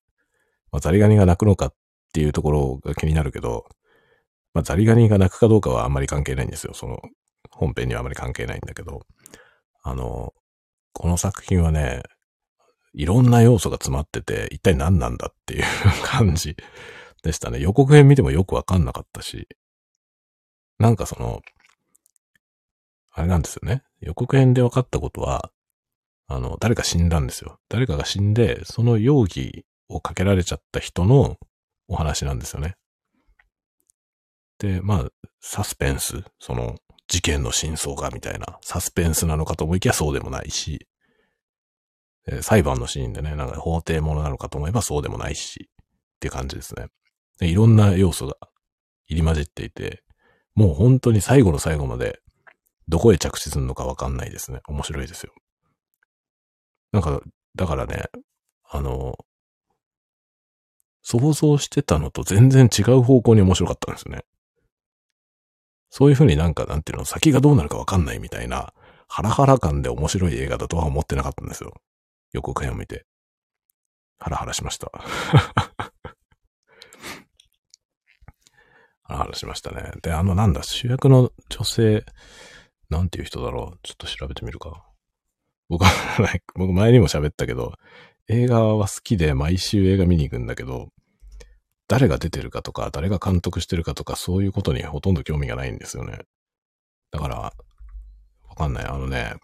Speaker 1: まあ、ザリガニが鳴くのかっていうところが気になるけど、まあ、ザリガニが鳴くかどうかはあんまり関係ないんですよ。その、本編にはあまり関係ないんだけど、あの、この作品はね、いろんな要素が詰まってて、一体何なんだっていう感じでしたね。予告編見てもよくわかんなかったし、なんかその、あれなんですよね。予告編で分かったことは、あの、誰か死んだんですよ。誰かが死んで、その容疑をかけられちゃった人のお話なんですよね。で、まあ、サスペンス、その、事件の真相がみたいな、サスペンスなのかと思いきやそうでもないし、え裁判のシーンでね、なんか法廷ものなのかと思えばそうでもないし、って感じですね。でいろんな要素が入り混じっていて、もう本当に最後の最後まで、どこへ着地するのかわかんないですね。面白いですよ。なんか、だからね、あの、想像してたのと全然違う方向に面白かったんですね。そういうふうになんか、なんていうの、先がどうなるかわかんないみたいな、ハラハラ感で面白い映画だとは思ってなかったんですよ。予告編を見て。ハラハラしました。[laughs] ハラハラしましたね。で、あの、なんだ、主役の女性、なんていう人だろう。ちょっと調べてみるか。僕は、僕前にも喋ったけど、映画は好きで毎週映画見に行くんだけど、誰が出てるかとか、誰が監督してるかとか、そういうことにほとんど興味がないんですよね。だから、わかんない。あのね、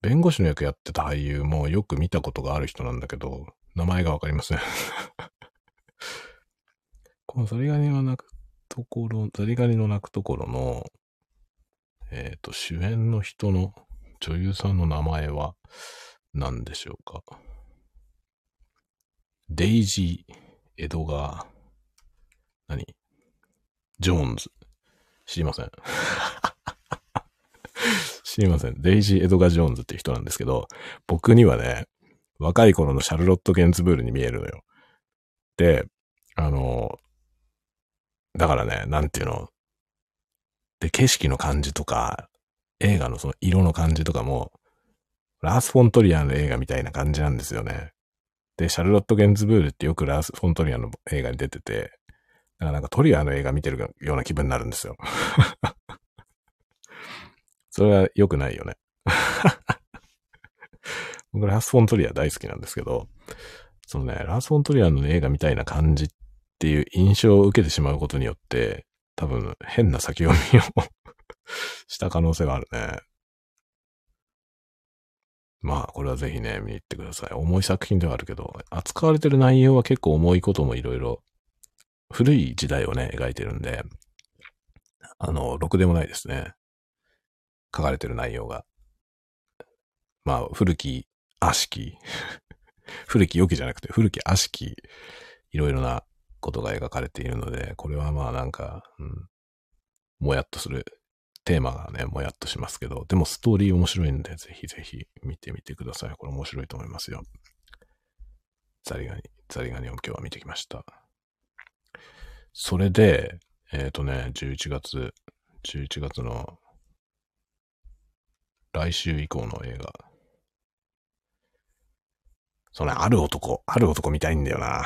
Speaker 1: 弁護士の役やってた俳優もよく見たことがある人なんだけど、名前がわかりません [laughs] このザリガニが鳴くところ、ザリガニの鳴くところの、えっ、ー、と、主演の人の女優さんの名前は何でしょうか？デイジー・エドガー、何？ジョーンズ。知りません。[laughs] 知りません。デイジー・エドガー・ジョーンズっていう人なんですけど、僕にはね、若い頃のシャルロット・ゲンズブールに見えるのよ。で、あの、だからね、なんていうの？で、景色の感じとか、映画のその色の感じとかも、ラース・フォントリアの映画みたいな感じなんですよね。で、シャルロット・ゲンズブールってよくラース・フォントリアの映画に出てて、だからなんかトリアの映画見てるような気分になるんですよ。[laughs] それは良くないよね。[laughs] 僕、ラース・フォントリア大好きなんですけど、そのね、ラース・フォントリアの映画みたいな感じっていう印象を受けてしまうことによって、多分変な先読みを [laughs] した可能性があるね。まあ、これはぜひね、見に行ってください。重い作品ではあるけど、扱われてる内容は結構重いこともいろいろ、古い時代をね、描いてるんで、あの、ろくでもないですね。書かれてる内容が。まあ、古き、悪しき、[laughs] 古き良きじゃなくて、古き悪しき、いろいろなことが描かれているので、これはまあなんか、うん、もやっとするテーマがね、もやっとしますけど、でもストーリー面白いんで、ぜひぜひ見てみてください。これ面白いと思いますよ。ザリガニ、ザリガニを今日は見てきました。それで、えっ、ー、とね、11月、11月の来週以降の映画。その、ある男、ある男見たいんだよな。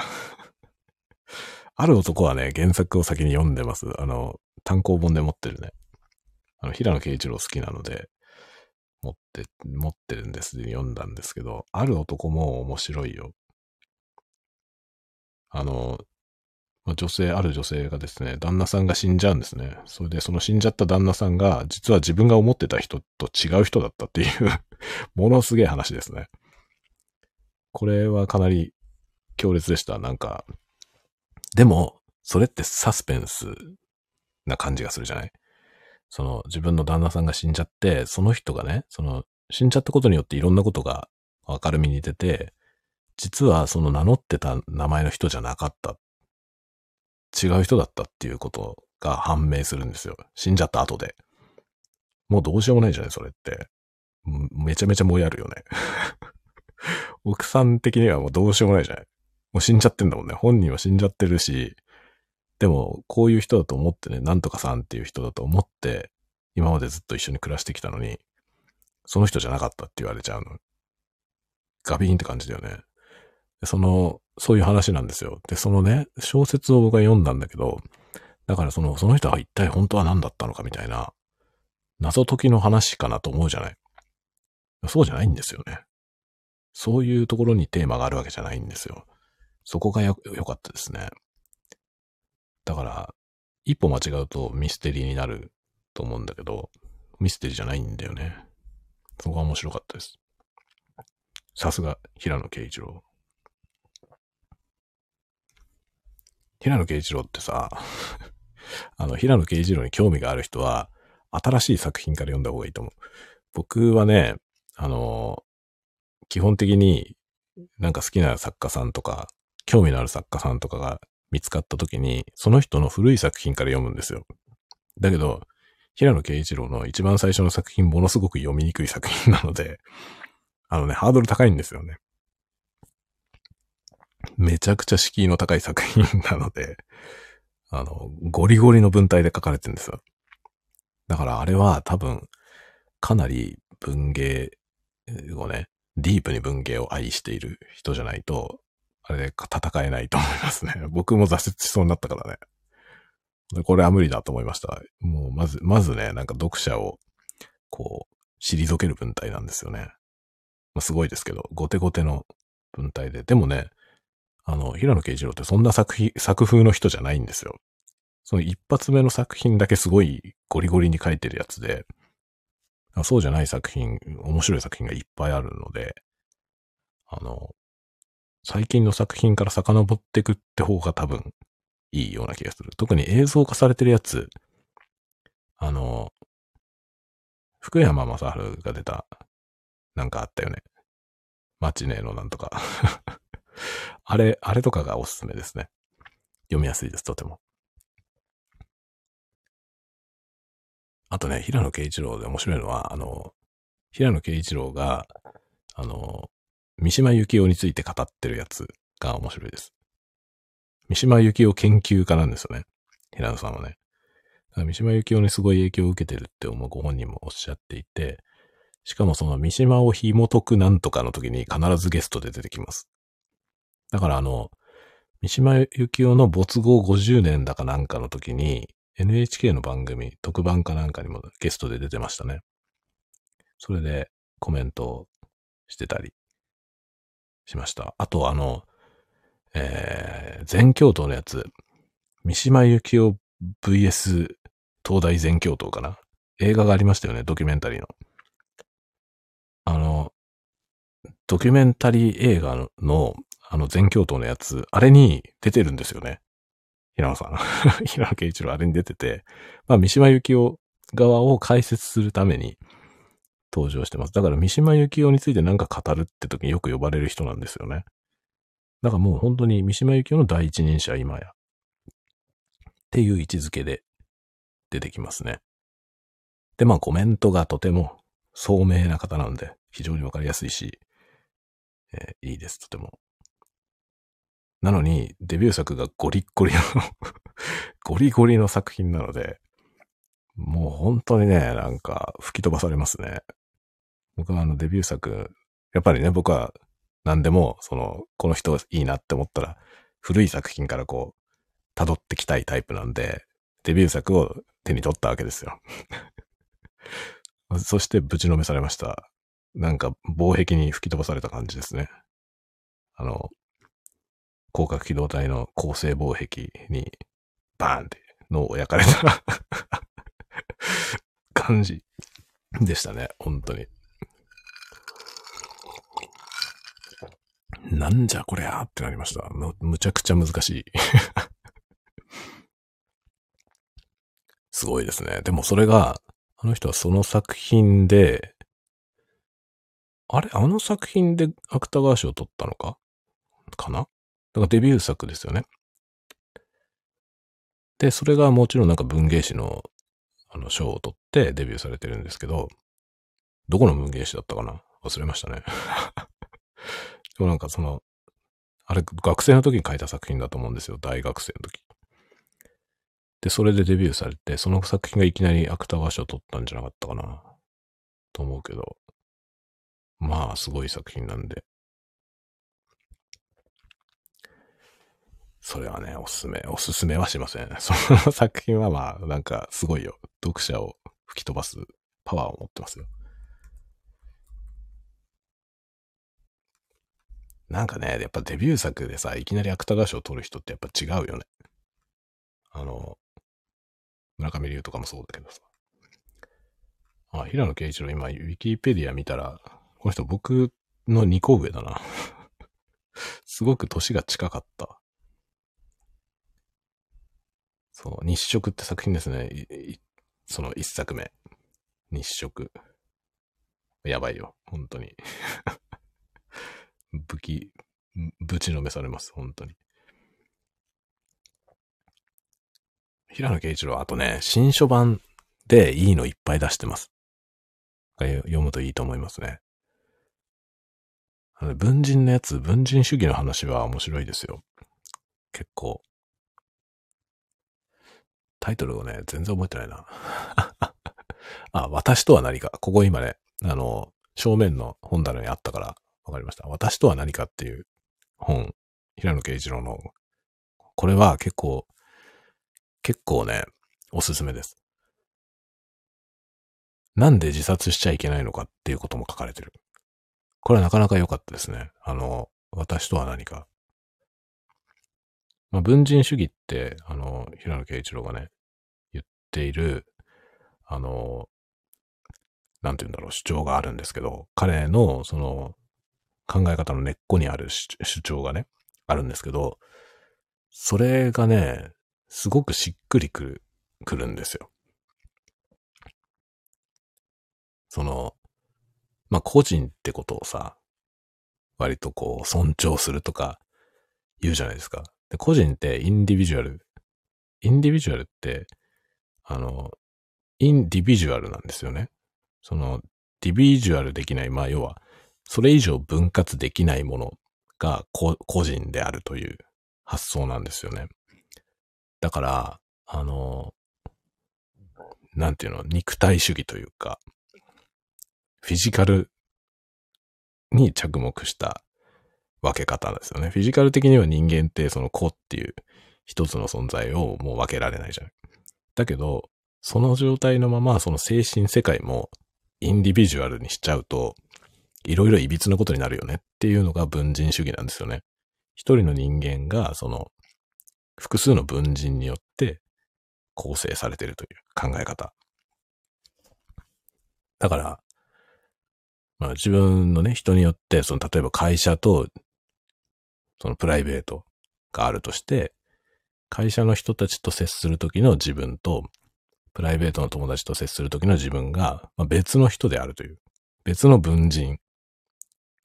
Speaker 1: [laughs] ある男はね、原作を先に読んでます。あの、単行本で持ってるね。あの、平野慶一郎好きなので、持って、持ってるんですで読んだんですけど、ある男も面白いよ。あの、女性、ある女性がですね、旦那さんが死んじゃうんですね。それで、その死んじゃった旦那さんが、実は自分が思ってた人と違う人だったっていう [laughs] ものすげえ話ですね。これはかなり強烈でした。なんか、でも、それってサスペンスな感じがするじゃない？その自分の旦那さんが死んじゃって、その人がね、その死んじゃったことによっていろんなことが明るみに出て、実はその名乗ってた名前の人じゃなかった。違う人だったっていうことが判明するんですよ。死んじゃった後で。もうどうしようもないじゃない、それって。めちゃめちゃもやるよね。奥さん的にはもうどうしようもないじゃない。もう死んじゃってんだもんね。本人は死んじゃってるし、でも、こういう人だと思ってね、なんとかさんっていう人だと思って、今までずっと一緒に暮らしてきたのに、その人じゃなかったって言われちゃうの。ガビーンって感じだよね。その、そういう話なんですよ。で、そのね、小説を僕は読んだんだけど、だからその、その人は一体本当は何だったのかみたいな、謎解きの話かなと思うじゃない。そうじゃないんですよね。そういうところにテーマがあるわけじゃないんですよ。そこがよ、良かったですね。だから、一歩間違うとミステリーになると思うんだけど、ミステリーじゃないんだよね。そこが面白かったです。さすが、平野慶一郎。平野慶一郎ってさ、[laughs] あの、平野慶一郎に興味がある人は、新しい作品から読んだ方がいいと思う。僕はね、あの、基本的になんか好きな作家さんとか、興味のある作家さんとかが見つかった時に、その人の古い作品から読むんですよ。だけど、平野慶一郎の一番最初の作品ものすごく読みにくい作品なので、あのね、ハードル高いんですよね。めちゃくちゃ敷居の高い作品なので、あの、ゴリゴリの文体で書かれてるんですよ。だからあれは多分、かなり文芸をね、ディープに文芸を愛している人じゃないと、あれで戦えないと思いますね。[laughs] 僕も挫折しそうになったからね。これは無理だと思いました。もうまず、まずね、なんか読者を、こう、退ける文体なんですよね。まあ、すごいですけど、ゴテゴテの文体で。でもね、あの、平野慶一郎ってそんな作品、作風の人じゃないんですよ。その一発目の作品だけすごいゴリゴリに書いてるやつで、そうじゃない作品、面白い作品がいっぱいあるので、あの、最近の作品から遡っていくって方が多分いいような気がする。特に映像化されてるやつ、あの、福山雅治が出た、なんかあったよね。マチネのなんとか [laughs] あれ、あれとかがおすすめですね。読みやすいです、とても。あとね、平野慶一郎で面白いのは、あの、平野慶一郎が、あの、三島由紀夫について語ってるやつが面白いです。三島由紀夫研究家なんですよね。平野さんはね。三島由紀夫にすごい影響を受けてるって思うご本人もおっしゃっていて、しかもその三島を紐解くなんとかの時に必ずゲストで出てきます。だからあの、三島由紀夫の没後50年だかなんかの時に NHK の番組、特番かなんかにもゲストで出てましたね。それでコメントをしてたりしました。あとあの、えー、全教頭のやつ、三島由紀夫 VS 東大全教頭かな？映画がありましたよね、ドキュメンタリーの。あの、ドキュメンタリー映画の、あの全教頭のやつ、あれに出てるんですよね。平野さん。[laughs] 平野慶一郎あれに出てて、まあ、三島由紀夫側を解説するために、登場してます。だから三島由紀夫について何か語るって時によく呼ばれる人なんですよね。だからもう本当に三島由紀夫の第一人者今や。っていう位置づけで出てきますね。で、まあコメントがとても聡明な方なんで非常にわかりやすいし、えー、いいです、とても。なのに、デビュー作がゴリッゴリの [laughs] ゴリゴリの作品なので、もう本当にね、なんか吹き飛ばされますね。僕はあのデビュー作、やっぱりね、僕は何でも、その、この人いいなって思ったら、古い作品からこう、辿ってきたいタイプなんで、デビュー作を手に取ったわけですよ。[laughs] そしてぶちのめされました。なんか、防壁に吹き飛ばされた感じですね。あの、広角機動隊の構成防壁にバーンって脳を焼かれた [laughs] 感じでしたね、本当に。なんじゃこりゃーってなりました。む、むちゃくちゃ難しい。[laughs] すごいですね。でもそれが、あの人はその作品で、あれ？あの作品で芥川賞を取ったのか？かな？だからデビュー作ですよね。で、それがもちろんなんか文芸誌の、あの、賞を取ってデビューされてるんですけど、どこの文芸誌だったかな？忘れましたね。でもなんかその、あれ、学生の時に書いた作品だと思うんですよ。大学生の時。で、それでデビューされて、その作品がいきなり芥川賞取ったんじゃなかったかな。と思うけど。まあ、すごい作品なんで。それはね、おすすめ、おすすめはしません。[laughs] その作品はまあ、なんか、すごいよ。読者を吹き飛ばすパワーを持ってますよ。なんかね、やっぱデビュー作でさ、いきなり芥川賞を取る人ってやっぱ違うよね。あの、村上龍とかもそうだけどさ。あ、平野啓一郎今、ウィキペディア見たら、この人僕の2個上だな。[laughs] すごく年が近かった。そう、日食って作品ですね。その1作目。日食。やばいよ、本当に。[laughs] 武器、ぶちのめされます、本当に。平野啓一郎、あとね、新書版でいいのいっぱい出してます。読むといいと思いますね。あの文人のやつ、文人主義の話は面白いですよ。結構。タイトルをね、全然覚えてないな。[laughs] あ、私とは何か。ここ今ね、あの、正面の本棚にあったからわかりました。私とは何かっていう本、平野啓一郎の、これは結構、結構ね、おすすめです。なんで自殺しちゃいけないのかっていうことも書かれてる。これはなかなか良かったですね。あの、私とは何か。まあ、文人主義って、あの、平野啓一郎がね、言っている、あの、なんて言うんだろう、主張があるんですけど、彼の、その、考え方の根っこにある主張がね、あるんですけど、それがね、すごくしっくりくる、くるんですよ。その、まあ、個人ってことをさ、割とこう、尊重するとか言うじゃないですか。で、個人ってインディビジュアル。インディビジュアルって、あの、インディビジュアルなんですよね。その、ディビジュアルできない、まあ、要は、それ以上分割できないものが個人であるという発想なんですよね。だから、あの、なんていうの、肉体主義というか、フィジカルに着目した分け方ですよね。フィジカル的には人間ってその個っていう一つの存在をもう分けられないじゃん。だけど、その状態のままその精神世界もインディビジュアルにしちゃうと、いろいろ歪なことになるよねっていうのが文人主義なんですよね。一人の人間が、その、複数の文人によって構成されているという考え方。だから、まあ自分のね、人によって、その、例えば会社と、そのプライベートがあるとして、会社の人たちと接するときの自分と、プライベートの友達と接するときの自分が、まあ、別の人であるという、別の文人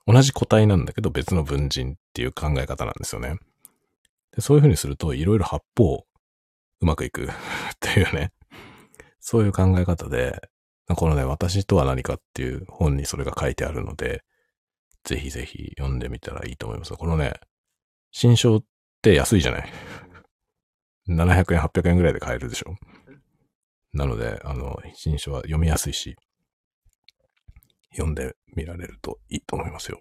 Speaker 1: 同じ個体なんだけど別の文人っていう考え方なんですよね。でそういうふうにすると、いろいろ八方うまくいく [laughs] っていうね。そういう考え方で、このね、私とは何かっていう本にそれが書いてあるので、ぜひぜひ読んでみたらいいと思います。このね、新書って安いじゃない ?700 円、800円ぐらいで買えるでしょ？なので、あの、新書は読みやすいし、読んでみられるといいと思いますよ。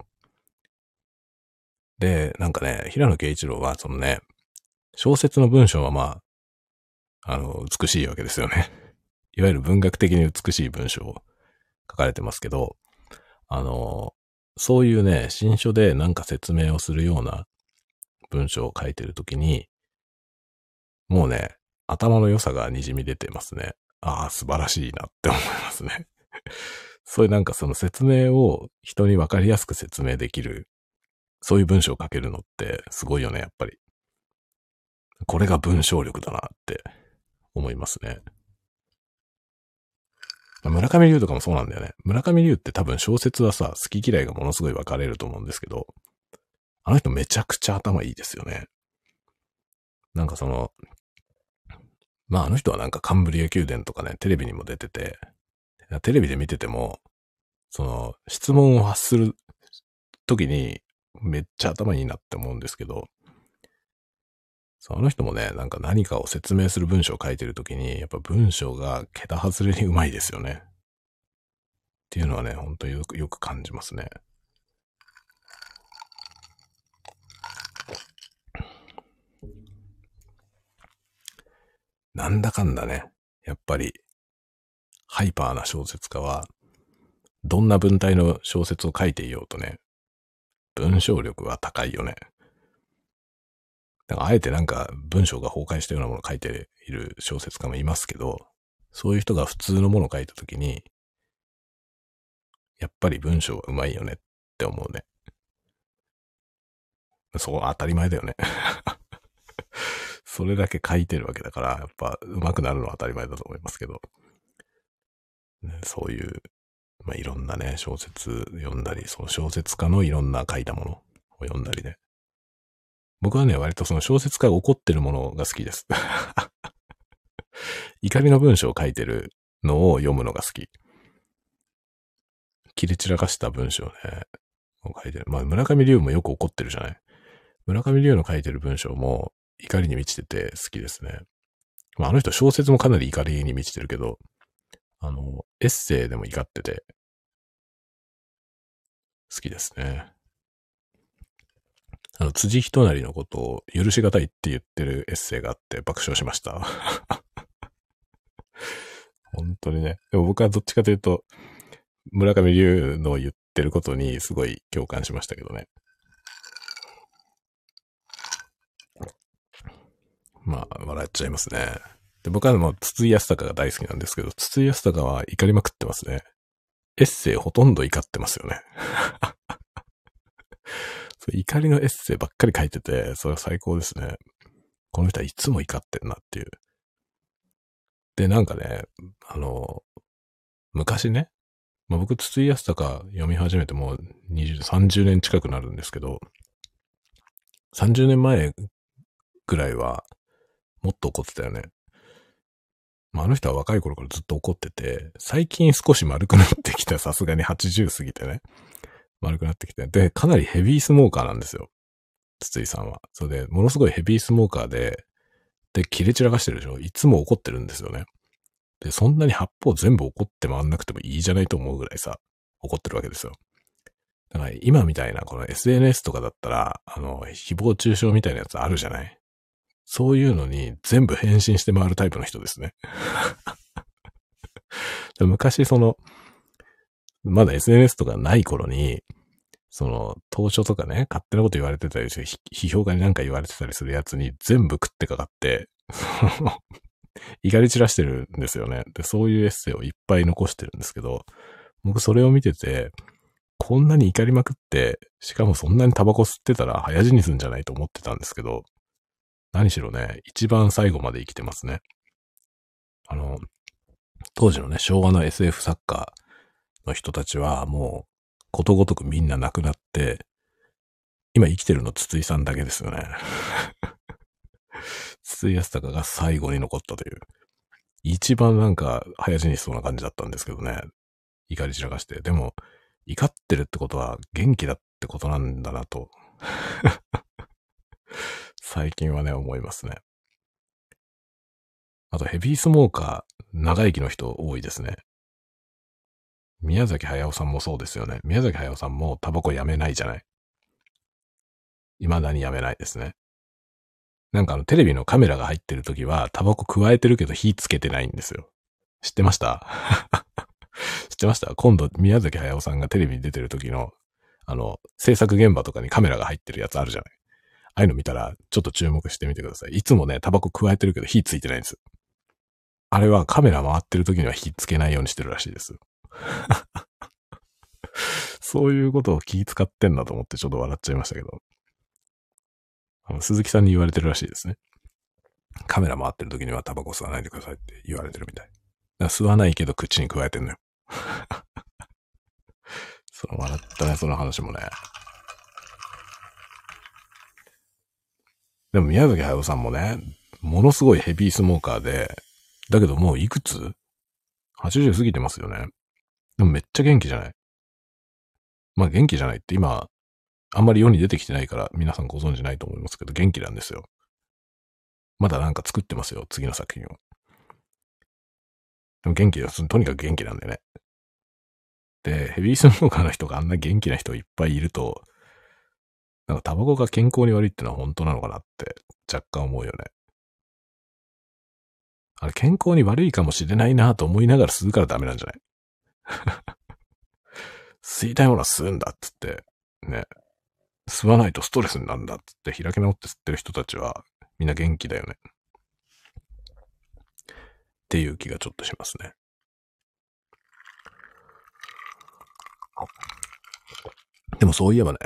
Speaker 1: で、なんかね、平野啓一郎は、そのね、小説の文章はまあ、あの、美しいわけですよね。[laughs] いわゆる文学的に美しい文章を書かれてますけど、あの、そういうね、新書でなんか説明をするような文章を書いてるときに、もうね、頭の良さが滲み出てますね。ああ、素晴らしいなって思いますね。[laughs] そういうなんかその説明を人に分かりやすく説明できる、そういう文章を書けるのってすごいよね、やっぱり。これが文章力だなって思いますね。村上龍とかもそうなんだよね。村上龍って多分小説はさ、好き嫌いがものすごい分かれると思うんですけど、あの人めちゃくちゃ頭いいですよね。なんかその、まああの人はなんかカンブリア宮殿とかね、テレビにも出てて、テレビで見てても、その、質問を発するときにめっちゃ頭いいなって思うんですけど、その人もね、なんか何かを説明する文章を書いてるときに、やっぱ文章が桁外れにうまいですよね。っていうのはね、本当によく、よく感じますね。なんだかんだね、やっぱり、ハイパーな小説家は、どんな文体の小説を書いていようとね、文章力は高いよね。だからあえてなんか文章が崩壊したようなものを書いている小説家もいますけど、そういう人が普通のものを書いたときに、やっぱり文章はうまいよねって思うね。そう、当たり前だよね。[laughs] それだけ書いてるわけだから、やっぱ上手くなるのは当たり前だと思いますけど、ね、そういう、まあ、いろんなね、小説読んだり、その小説家のいろんな書いたものを読んだりね。僕はね、割とその小説家が怒ってるものが好きです。[laughs] 怒りの文章を書いてるのを読むのが好き。切れ散らかした文章ね、を書いてる。まあ、村上龍もよく怒ってるじゃない？村上龍の書いてる文章も、怒りに満ちてて好きですね。まあ、あの人小説もかなり怒りに満ちてるけど、あの、エッセイでも怒ってて、好きですね。あの、辻人なりのことを許しがたいって言ってるエッセイがあって爆笑しました。[laughs] 本当にね。でも僕はどっちかというと、村上龍の言ってることにすごい共感しましたけどね。まあ、笑っちゃいますね。で僕はもう、筒井康隆が大好きなんですけど、筒井康隆は怒りまくってますね。エッセイほとんど怒ってますよね。[laughs] 怒りのエッセイばっかり書いてて、それは最高ですね。この人はいつも怒ってんなっていう。で、なんかね、あの、昔ね、まあ、僕、筒井康隆読み始めてもう20、30年近くなるんですけど、30年前ぐらいは、もっと怒ってたよね。まあ、あの人は若い頃からずっと怒ってて、最近少し丸くなってきた、[laughs] さすがに80過ぎてね。丸くなってきて。で、かなりヘビースモーカーなんですよ。筒井さんは。それで、ものすごいヘビースモーカーで、で、切れ散らかしてるでしょいつも怒ってるんですよね。で、そんなに八方全部怒って回んなくてもいいじゃないと思うぐらいさ、怒ってるわけですよ。だから今みたいなこの SNS とかだったら、あの、誹謗中傷みたいなやつあるじゃないそういうのに全部返信して回るタイプの人ですね。[laughs] 昔その、まだ SNS とかない頃に、その、当初とかね、勝手なこと言われてたりして、批評家になんか言われてたりするやつに全部食ってかかって、[laughs] 怒り散らしてるんですよね。で、そういうエッセイをいっぱい残してるんですけど、僕それを見てて、こんなに怒りまくって、しかもそんなにタバコ吸ってたら早死にすんじゃないと思ってたんですけど、何しろね、一番最後まで生きてますね。あの、当時のね、昭和の SF 作家の人たちはもう、ことごとくみんな亡くなって、今生きてるの筒井さんだけですよね。[laughs] 筒井康隆が最後に残ったという。一番なんか早死にしそうな感じだったんですけどね。怒り散らかして。でも、怒ってるってことは元気だってことなんだなと最近はね、思いますね。あと、ヘビースモーカー、長生きの人多いですね。宮崎駿さんもそうですよね。宮崎駿さんもタバコやめないじゃない。未だにやめないですね。なんかあの、テレビのカメラが入ってる時は、タバコ加えてるけど火つけてないんですよ。知ってました？[laughs] 知ってました？今度、宮崎駿さんがテレビに出てる時の、あの、制作現場とかにカメラが入ってるやつあるじゃない。ああいうの見たら、ちょっと注目してみてください。いつもね、タバコ加えてるけど火ついてないんです。あれはカメラ回ってる時には火つけないようにしてるらしいです。[laughs] そういうことを気使ってんだと思ってちょっと笑っちゃいましたけど。あの、鈴木さんに言われてるらしいですね。カメラ回ってる時にはタバコ吸わないでくださいって言われてるみたい。吸わないけど口に加えてんのよ。[laughs] その笑ったね、その話もね。でも宮崎駿さんもね、ものすごいヘビースモーカーで、だけどもういくつ ?80 過ぎてますよね。でもめっちゃ元気じゃないまあ元気じゃないって今、あんまり世に出てきてないから皆さんご存知ないと思いますけど、元気なんですよ。まだなんか作ってますよ、次の作品を。でも元気です。とにかく元気なんでね。で、ヘビースモーカーの人があんな元気な人いっぱいいると、なんかタバコが健康に悪いってのは本当なのかなって若干思うよね。あれ健康に悪いかもしれないなと思いながら吸うからダメなんじゃない？[laughs] 吸いたいものは吸うんだっつって、ね。吸わないとストレスになるんだっつって開き直って吸ってる人たちはみんな元気だよね。っていう気がちょっとしますね。でもそういえばね、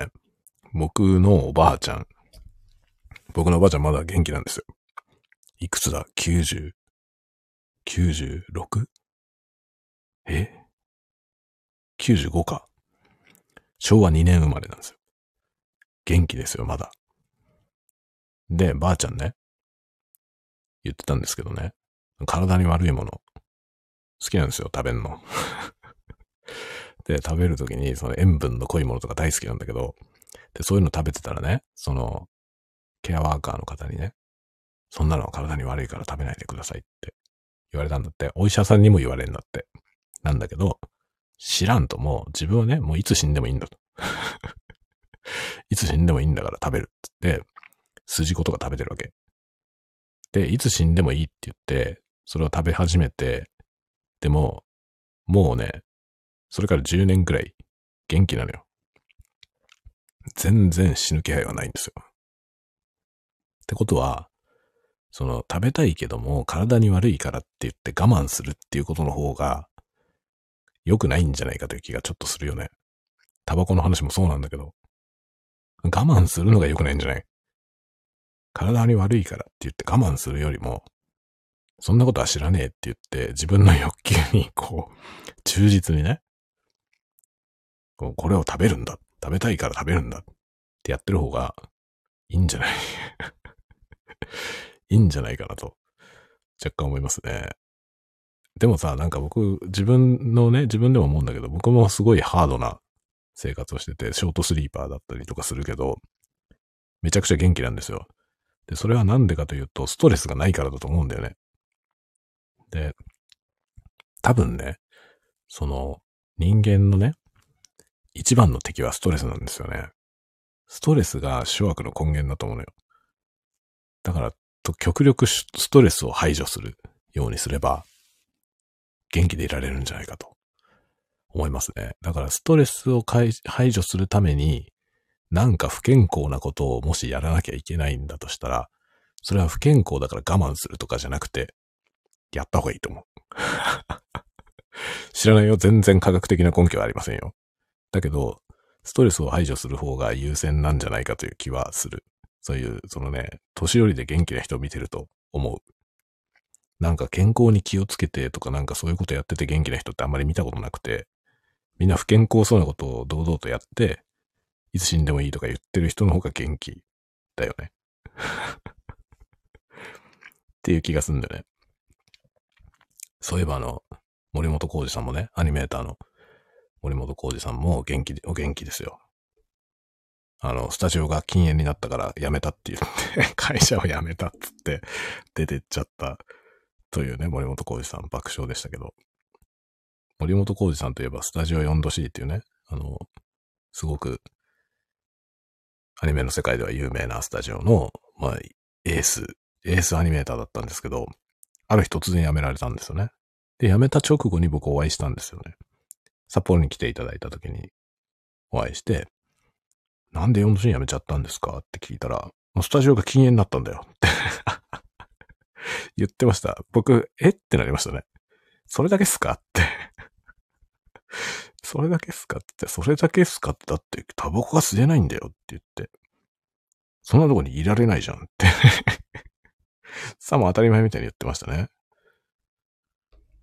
Speaker 1: 僕のおばあちゃん、僕のおばあちゃんまだ元気なんですよ。いくつだ ?90、96? え ?95 か。昭和2年生まれなんですよ。元気ですよ、まだ。で、ばあちゃんね、言ってたんですけどね、体に悪いもの、好きなんですよ、食べんの。[laughs] で、食べるときに、その塩分の濃いものとか大好きなんだけど、で、そういうの食べてたらね、その、ケアワーカーの方にね、そんなのは体に悪いから食べないでくださいって言われたんだって、お医者さんにも言われるんだって。なんだけど、知らんともう自分はね、もういつ死んでもいいんだと。いつ死んでもいいんだから食べるってって、筋子とか食べてるわけ。で、いつ死んでもいいって言って、それを食べ始めて、でも、もうね、それから10年くらい元気なのよ。全然死ぬ気配はないんですよ。ってことは、その食べたいけども体に悪いからって言って我慢するっていうことの方が良くないんじゃないかという気がちょっとするよね。タバコの話もそうなんだけど、我慢するのが良くないんじゃない？体に悪いからって言って我慢するよりも、そんなことは知らねえって言って自分の欲求にこう、忠実にね、これを食べるんだ。食べたいから食べるんだってやってる方がいいんじゃない？[laughs] いいんじゃないかなと、若干思いますね。でもさ、なんか僕、自分のね、自分でも思うんだけど、僕もすごいハードな生活をしてて、ショートスリーパーだったりとかするけど、めちゃくちゃ元気なんですよ。で、それはなんでかというと、ストレスがないからだと思うんだよね。で、多分ね、その、人間のね、一番の敵はストレスなんですよね。ストレスが諸悪の根源だと思うのよ。だから、と極力ストレスを排除するようにすれば、元気でいられるんじゃないかと思いますね。だからストレスを排除するために、なんか不健康なことをもしやらなきゃいけないんだとしたら、それは不健康だから我慢するとかじゃなくて、やった方がいいと思う。[laughs] 知らないよ。全然科学的な根拠はありませんよ。だけど、ストレスを排除する方が優先なんじゃないかという気はする。そういう、そのね、年寄りで元気な人を見てると思う。なんか健康に気をつけてとかなんかそういうことやってて元気な人ってあんまり見たことなくて、みんな不健康そうなことを堂々とやって、いつ死んでもいいとか言ってる人の方が元気だよね。っていう気がするんだよね。そういえばあの、森本浩二さんもね、アニメーターの森本浩二さんも元気で、お元気ですよ。あの、スタジオが禁煙になったから辞めたって言って会社を辞めたっつって出てっちゃったというね、森本浩二さん爆笑でしたけど。森本浩二さんといえばスタジオ 4°C っていうね、あの、すごくアニメの世界では有名なスタジオの、まあ、エース、エースアニメーターだったんですけど、ある日突然辞められたんですよね。で、辞めた直後に僕お会いしたんですよね。札幌に来ていただいた時にお会いして、なんで4度辞めちゃったんですか？って聞いたら、スタジオが禁煙になったんだよって [laughs] 言ってました。僕、え？ってなりましたね。それだけっすか？って。それだけっすか？って、それだけっすか？って、だってタバコが吸えないんだよって言って。そんなとこにいられないじゃんって [laughs] さも当たり前みたいに言ってましたね。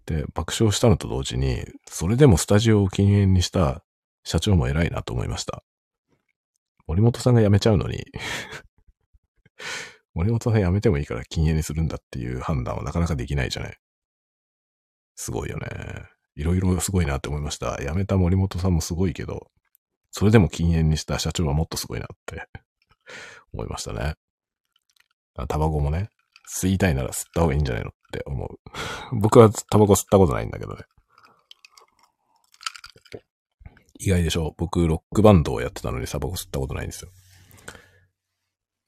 Speaker 1: で、爆笑したのと同時に、それでもスタジオを禁煙にした社長も偉いなと思いました。森本さんが辞めちゃうのに [laughs] 森本さん辞めてもいいから禁煙にするんだっていう判断はなかなかできないじゃない。すごいよね。いろいろすごいなって思いました。辞めた森本さんもすごいけど、それでも禁煙にした社長はもっとすごいなって思いましたね。タバコもね、吸いたいなら吸った方がいいんじゃないの？って思う。[laughs] 僕はタバコ吸ったことないんだけどね。意外でしょ僕、ロックバンドをやってたのにタバコ吸ったことないんですよ。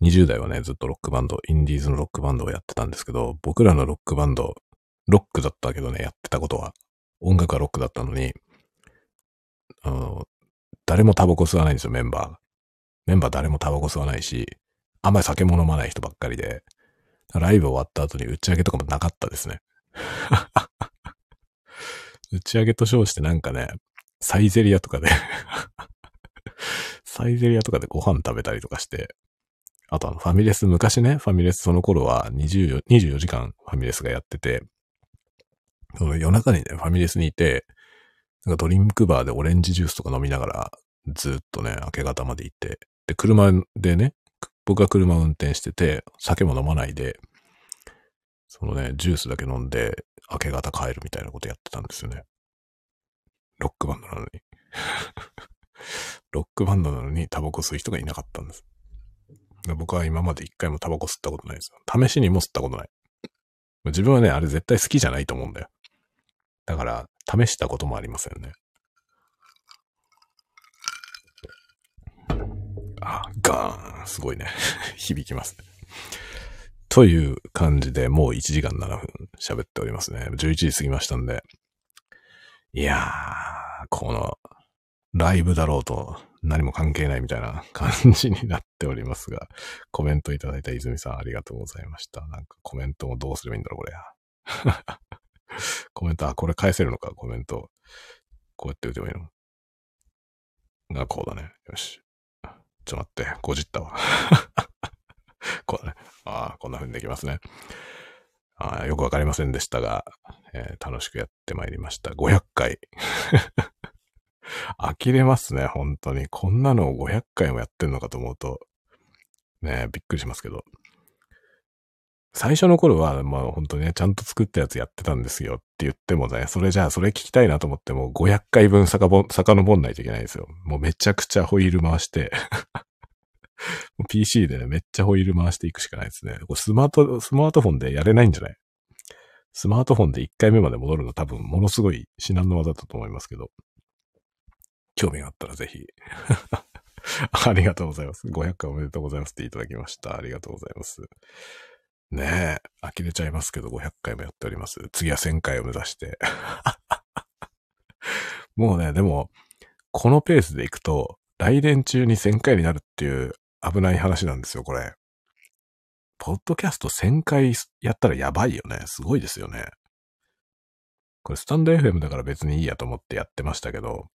Speaker 1: 20代はね、ずっとロックバンド、インディーズのロックバンドをやってたんですけど、僕らのロックバンド、ロックだったけどね、やってたことは。音楽はロックだったのに、あの、誰もタバコ吸わないんですよ、メンバー。メンバー誰もタバコ吸わないし、あんまり酒も飲まない人ばっかりで、ライブ終わった後に打ち上げとかもなかったですね。[laughs] 打ち上げと称してなんかね、サイゼリアとかでサイゼリアとかでご飯食べたりとかして、あとあのファミレス、昔ね、ファミレスその頃は24、24時間ファミレスがやってて、夜中にね、ファミレスにいて、なんかドリンクバーでオレンジジュースとか飲みながら、ずっとね、明け方まで行って、で、車でね、僕は車を運転してて、酒も飲まないで、そのね、ジュースだけ飲んで、明け方帰るみたいなことやってたんですよね。ロックバンドなのに。ロックバンドなのにタバコ吸う人がいなかったんです。僕は今まで一回もタバコ吸ったことないですよ。試しにも吸ったことない。自分はね、あれ絶対好きじゃないと思うんだよ。だから、試したこともありませんね。あ、ガーン。すごいね。[laughs] 響きますね。という感じで、もう1時間7分喋っておりますね。11時過ぎましたんで。いやー、この、ライブだろうと何も関係ないみたいな感じになっておりますが、コメントいただいた泉さんありがとうございました。なんかコメントもどうすればいいんだろう、これ。[laughs] コメント、あ、これ返せるのか、コメント。こうやって打てばいいのが、こうだね。よし。ちょっと待って、こじったわ。[laughs] こうね。ああ、こんな風にできますね。あよくわかりませんでしたが、えー、楽しくやってまいりました。500回。[laughs] 呆れますね、本当に。こんなのを500回もやってんのかと思うと、ねびっくりしますけど。最初の頃は、まあ本当にね、ちゃんと作ったやつやってたんですよって言ってもね、それじゃあそれ聞きたいなと思っても500回分遡んないといけないんですよ。もうめちゃくちゃホイール回して [laughs] PC でね、めっちゃホイール回していくしかないですね。これスマート、スマートフォンでやれないんじゃない？スマートフォンで1回目まで戻るの多分ものすごい至難の技だと思いますけど。興味があったらぜひ。[laughs] ありがとうございます。500回おめでとうございますっていただきました。ありがとうございます。ねえ、呆れちゃいますけど、500回もやっております。次は1000回を目指して。[laughs] もうね、でも、このペースでいくと、来年中に1000回になるっていう危ない話なんですよ、これ。ポッドキャスト1000回やったらやばいよね。すごいですよね。これスタンド FM だから別にいいやと思ってやってましたけど、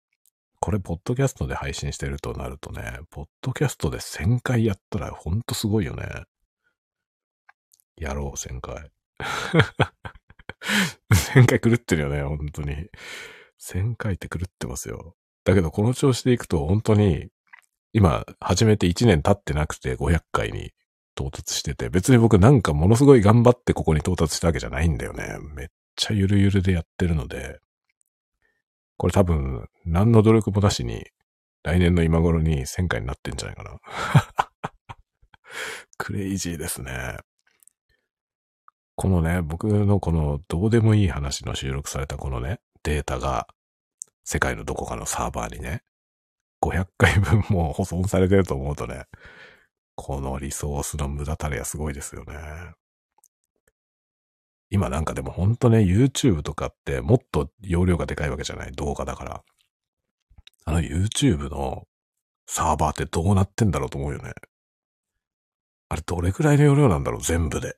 Speaker 1: これ、ポッドキャストで配信してるとなるとね、ポッドキャストで1000回やったらほんとすごいよね。やろう、1000回。[laughs] 1000回狂ってるよね、本当に。1000回って狂ってますよ。だけど、この調子でいくと、本当に、今、始めて1年経ってなくて500回に到達してて、別に僕なんかものすごい頑張ってここに到達したわけじゃないんだよね。めっちゃゆるゆるでやってるので、これ多分、何の努力もなしに、来年の今頃に1000回になってんじゃないかな。[laughs] クレイジーですね。このね、僕のこのどうでもいい話の収録されたこのね、データが、世界のどこかのサーバーにね、500回分も保存されてると思うとね、このリソースの無駄たれはすごいですよね。今なんかでもほんとね、YouTube とかってもっと容量がでかいわけじゃない？動画だから。あの YouTube のサーバーってどうなってんだろうと思うよね。あれどれくらいの容量なんだろう？全部で。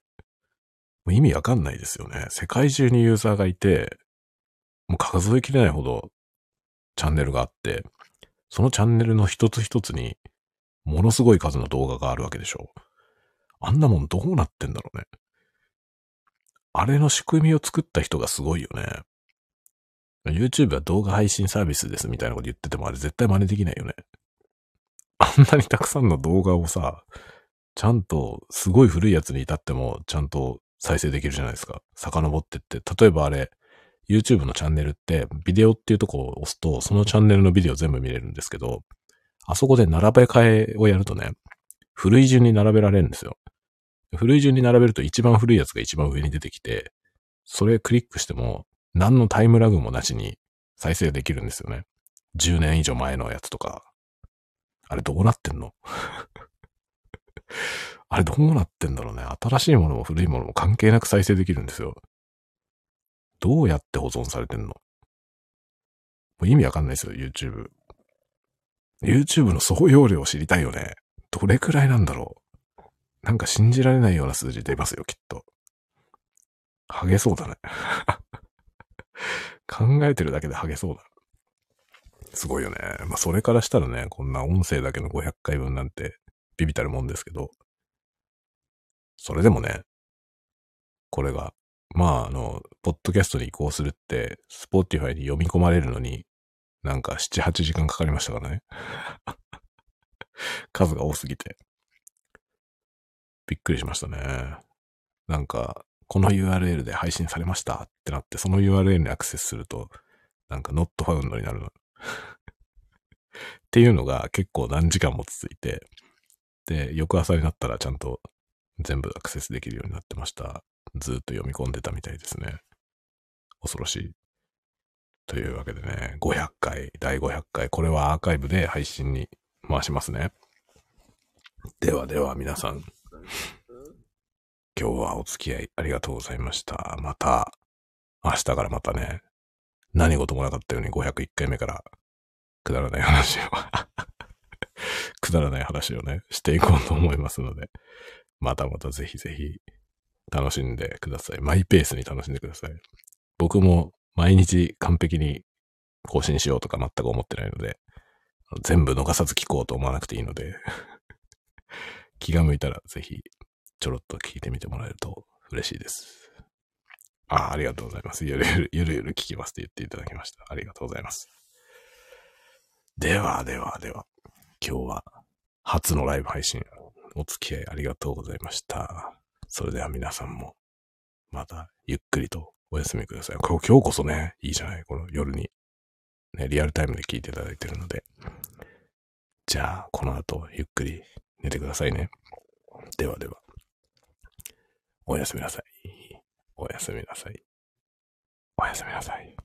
Speaker 1: もう意味わかんないですよね。世界中にユーザーがいて、もう数えきれないほどチャンネルがあって、そのチャンネルの一つ一つに、ものすごい数の動画があるわけでしょう。あんなもんどうなってんだろうね。あれの仕組みを作った人がすごいよね。YouTube は動画配信サービスですみたいなこと言っててもあれ絶対真似できないよね。あんなにたくさんの動画をさ、ちゃんとすごい古いやつに至ってもちゃんと再生できるじゃないですか。遡ってって。例えばあれ、YouTube のチャンネルって、ビデオっていうとこを押すと、そのチャンネルのビデオ全部見れるんですけど、あそこで並べ替えをやるとね、古い順に並べられるんですよ。古い順に並べると一番古いやつが一番上に出てきて、それクリックしても、何のタイムラグもなしに再生できるんですよね。10年以上前のやつとか。あれどうなってんの？あれどうなってんだろうね。新しいものも古いものも関係なく再生できるんですよ。どうやって保存されてんの？もう意味わかんないですよ、YouTube。YouTube の総容量を知りたいよね。どれくらいなんだろう。なんか信じられないような数字出ますよ、きっと。ハゲそうだね。[laughs] 考えてるだけでハゲそうだ。すごいよね。まあ、それからしたらね、こんな音声だけの500回分なんて、ビビたるもんですけど、それでもね、これが、まあ、あの、ポッドキャストに移行するって、 Spotify に読み込まれるのに、なんか7、8時間かかりましたからね。[laughs] 数が多すぎて。びっくりしましたね。なんか、この URL で配信されましたってなって、その URL にアクセスすると、なんか not found になるの。っていうのが結構何時間も続いて、で、翌朝になったらちゃんと全部アクセスできるようになってました。ずっと読み込んでたみたいですね。恐ろしい。というわけでね、500回、第500回、これはアーカイブで配信に回しますね。ではでは皆さん、今日はお付き合いありがとうございました。また、明日からまたね、何事もなかったように501回目からくだらない話を [laughs] くだらない話をね、していこうと思いますので、またまたぜひぜひ楽しんでください。マイペースに楽しんでください。僕も毎日完璧に更新しようとか全く思ってないので、全部逃さず聞こうと思わなくていいので [laughs] 気が向いたらぜひちょろっと聞いてみてもらえると嬉しいです。ああ、りがとうございます。ゆるゆる、ゆるゆる聞きますって言っていただきました。ありがとうございます。ではではでは、今日は初のライブ配信お付き合いありがとうございました。それでは皆さんもまたゆっくりとお休みください。今日こそね、いいじゃない？この夜に、ね、リアルタイムで聞いていただいてるので。じゃあ、この後ゆっくり寝てくださいね。ではでは。おやすみなさい。おやすみなさい。おやすみなさい。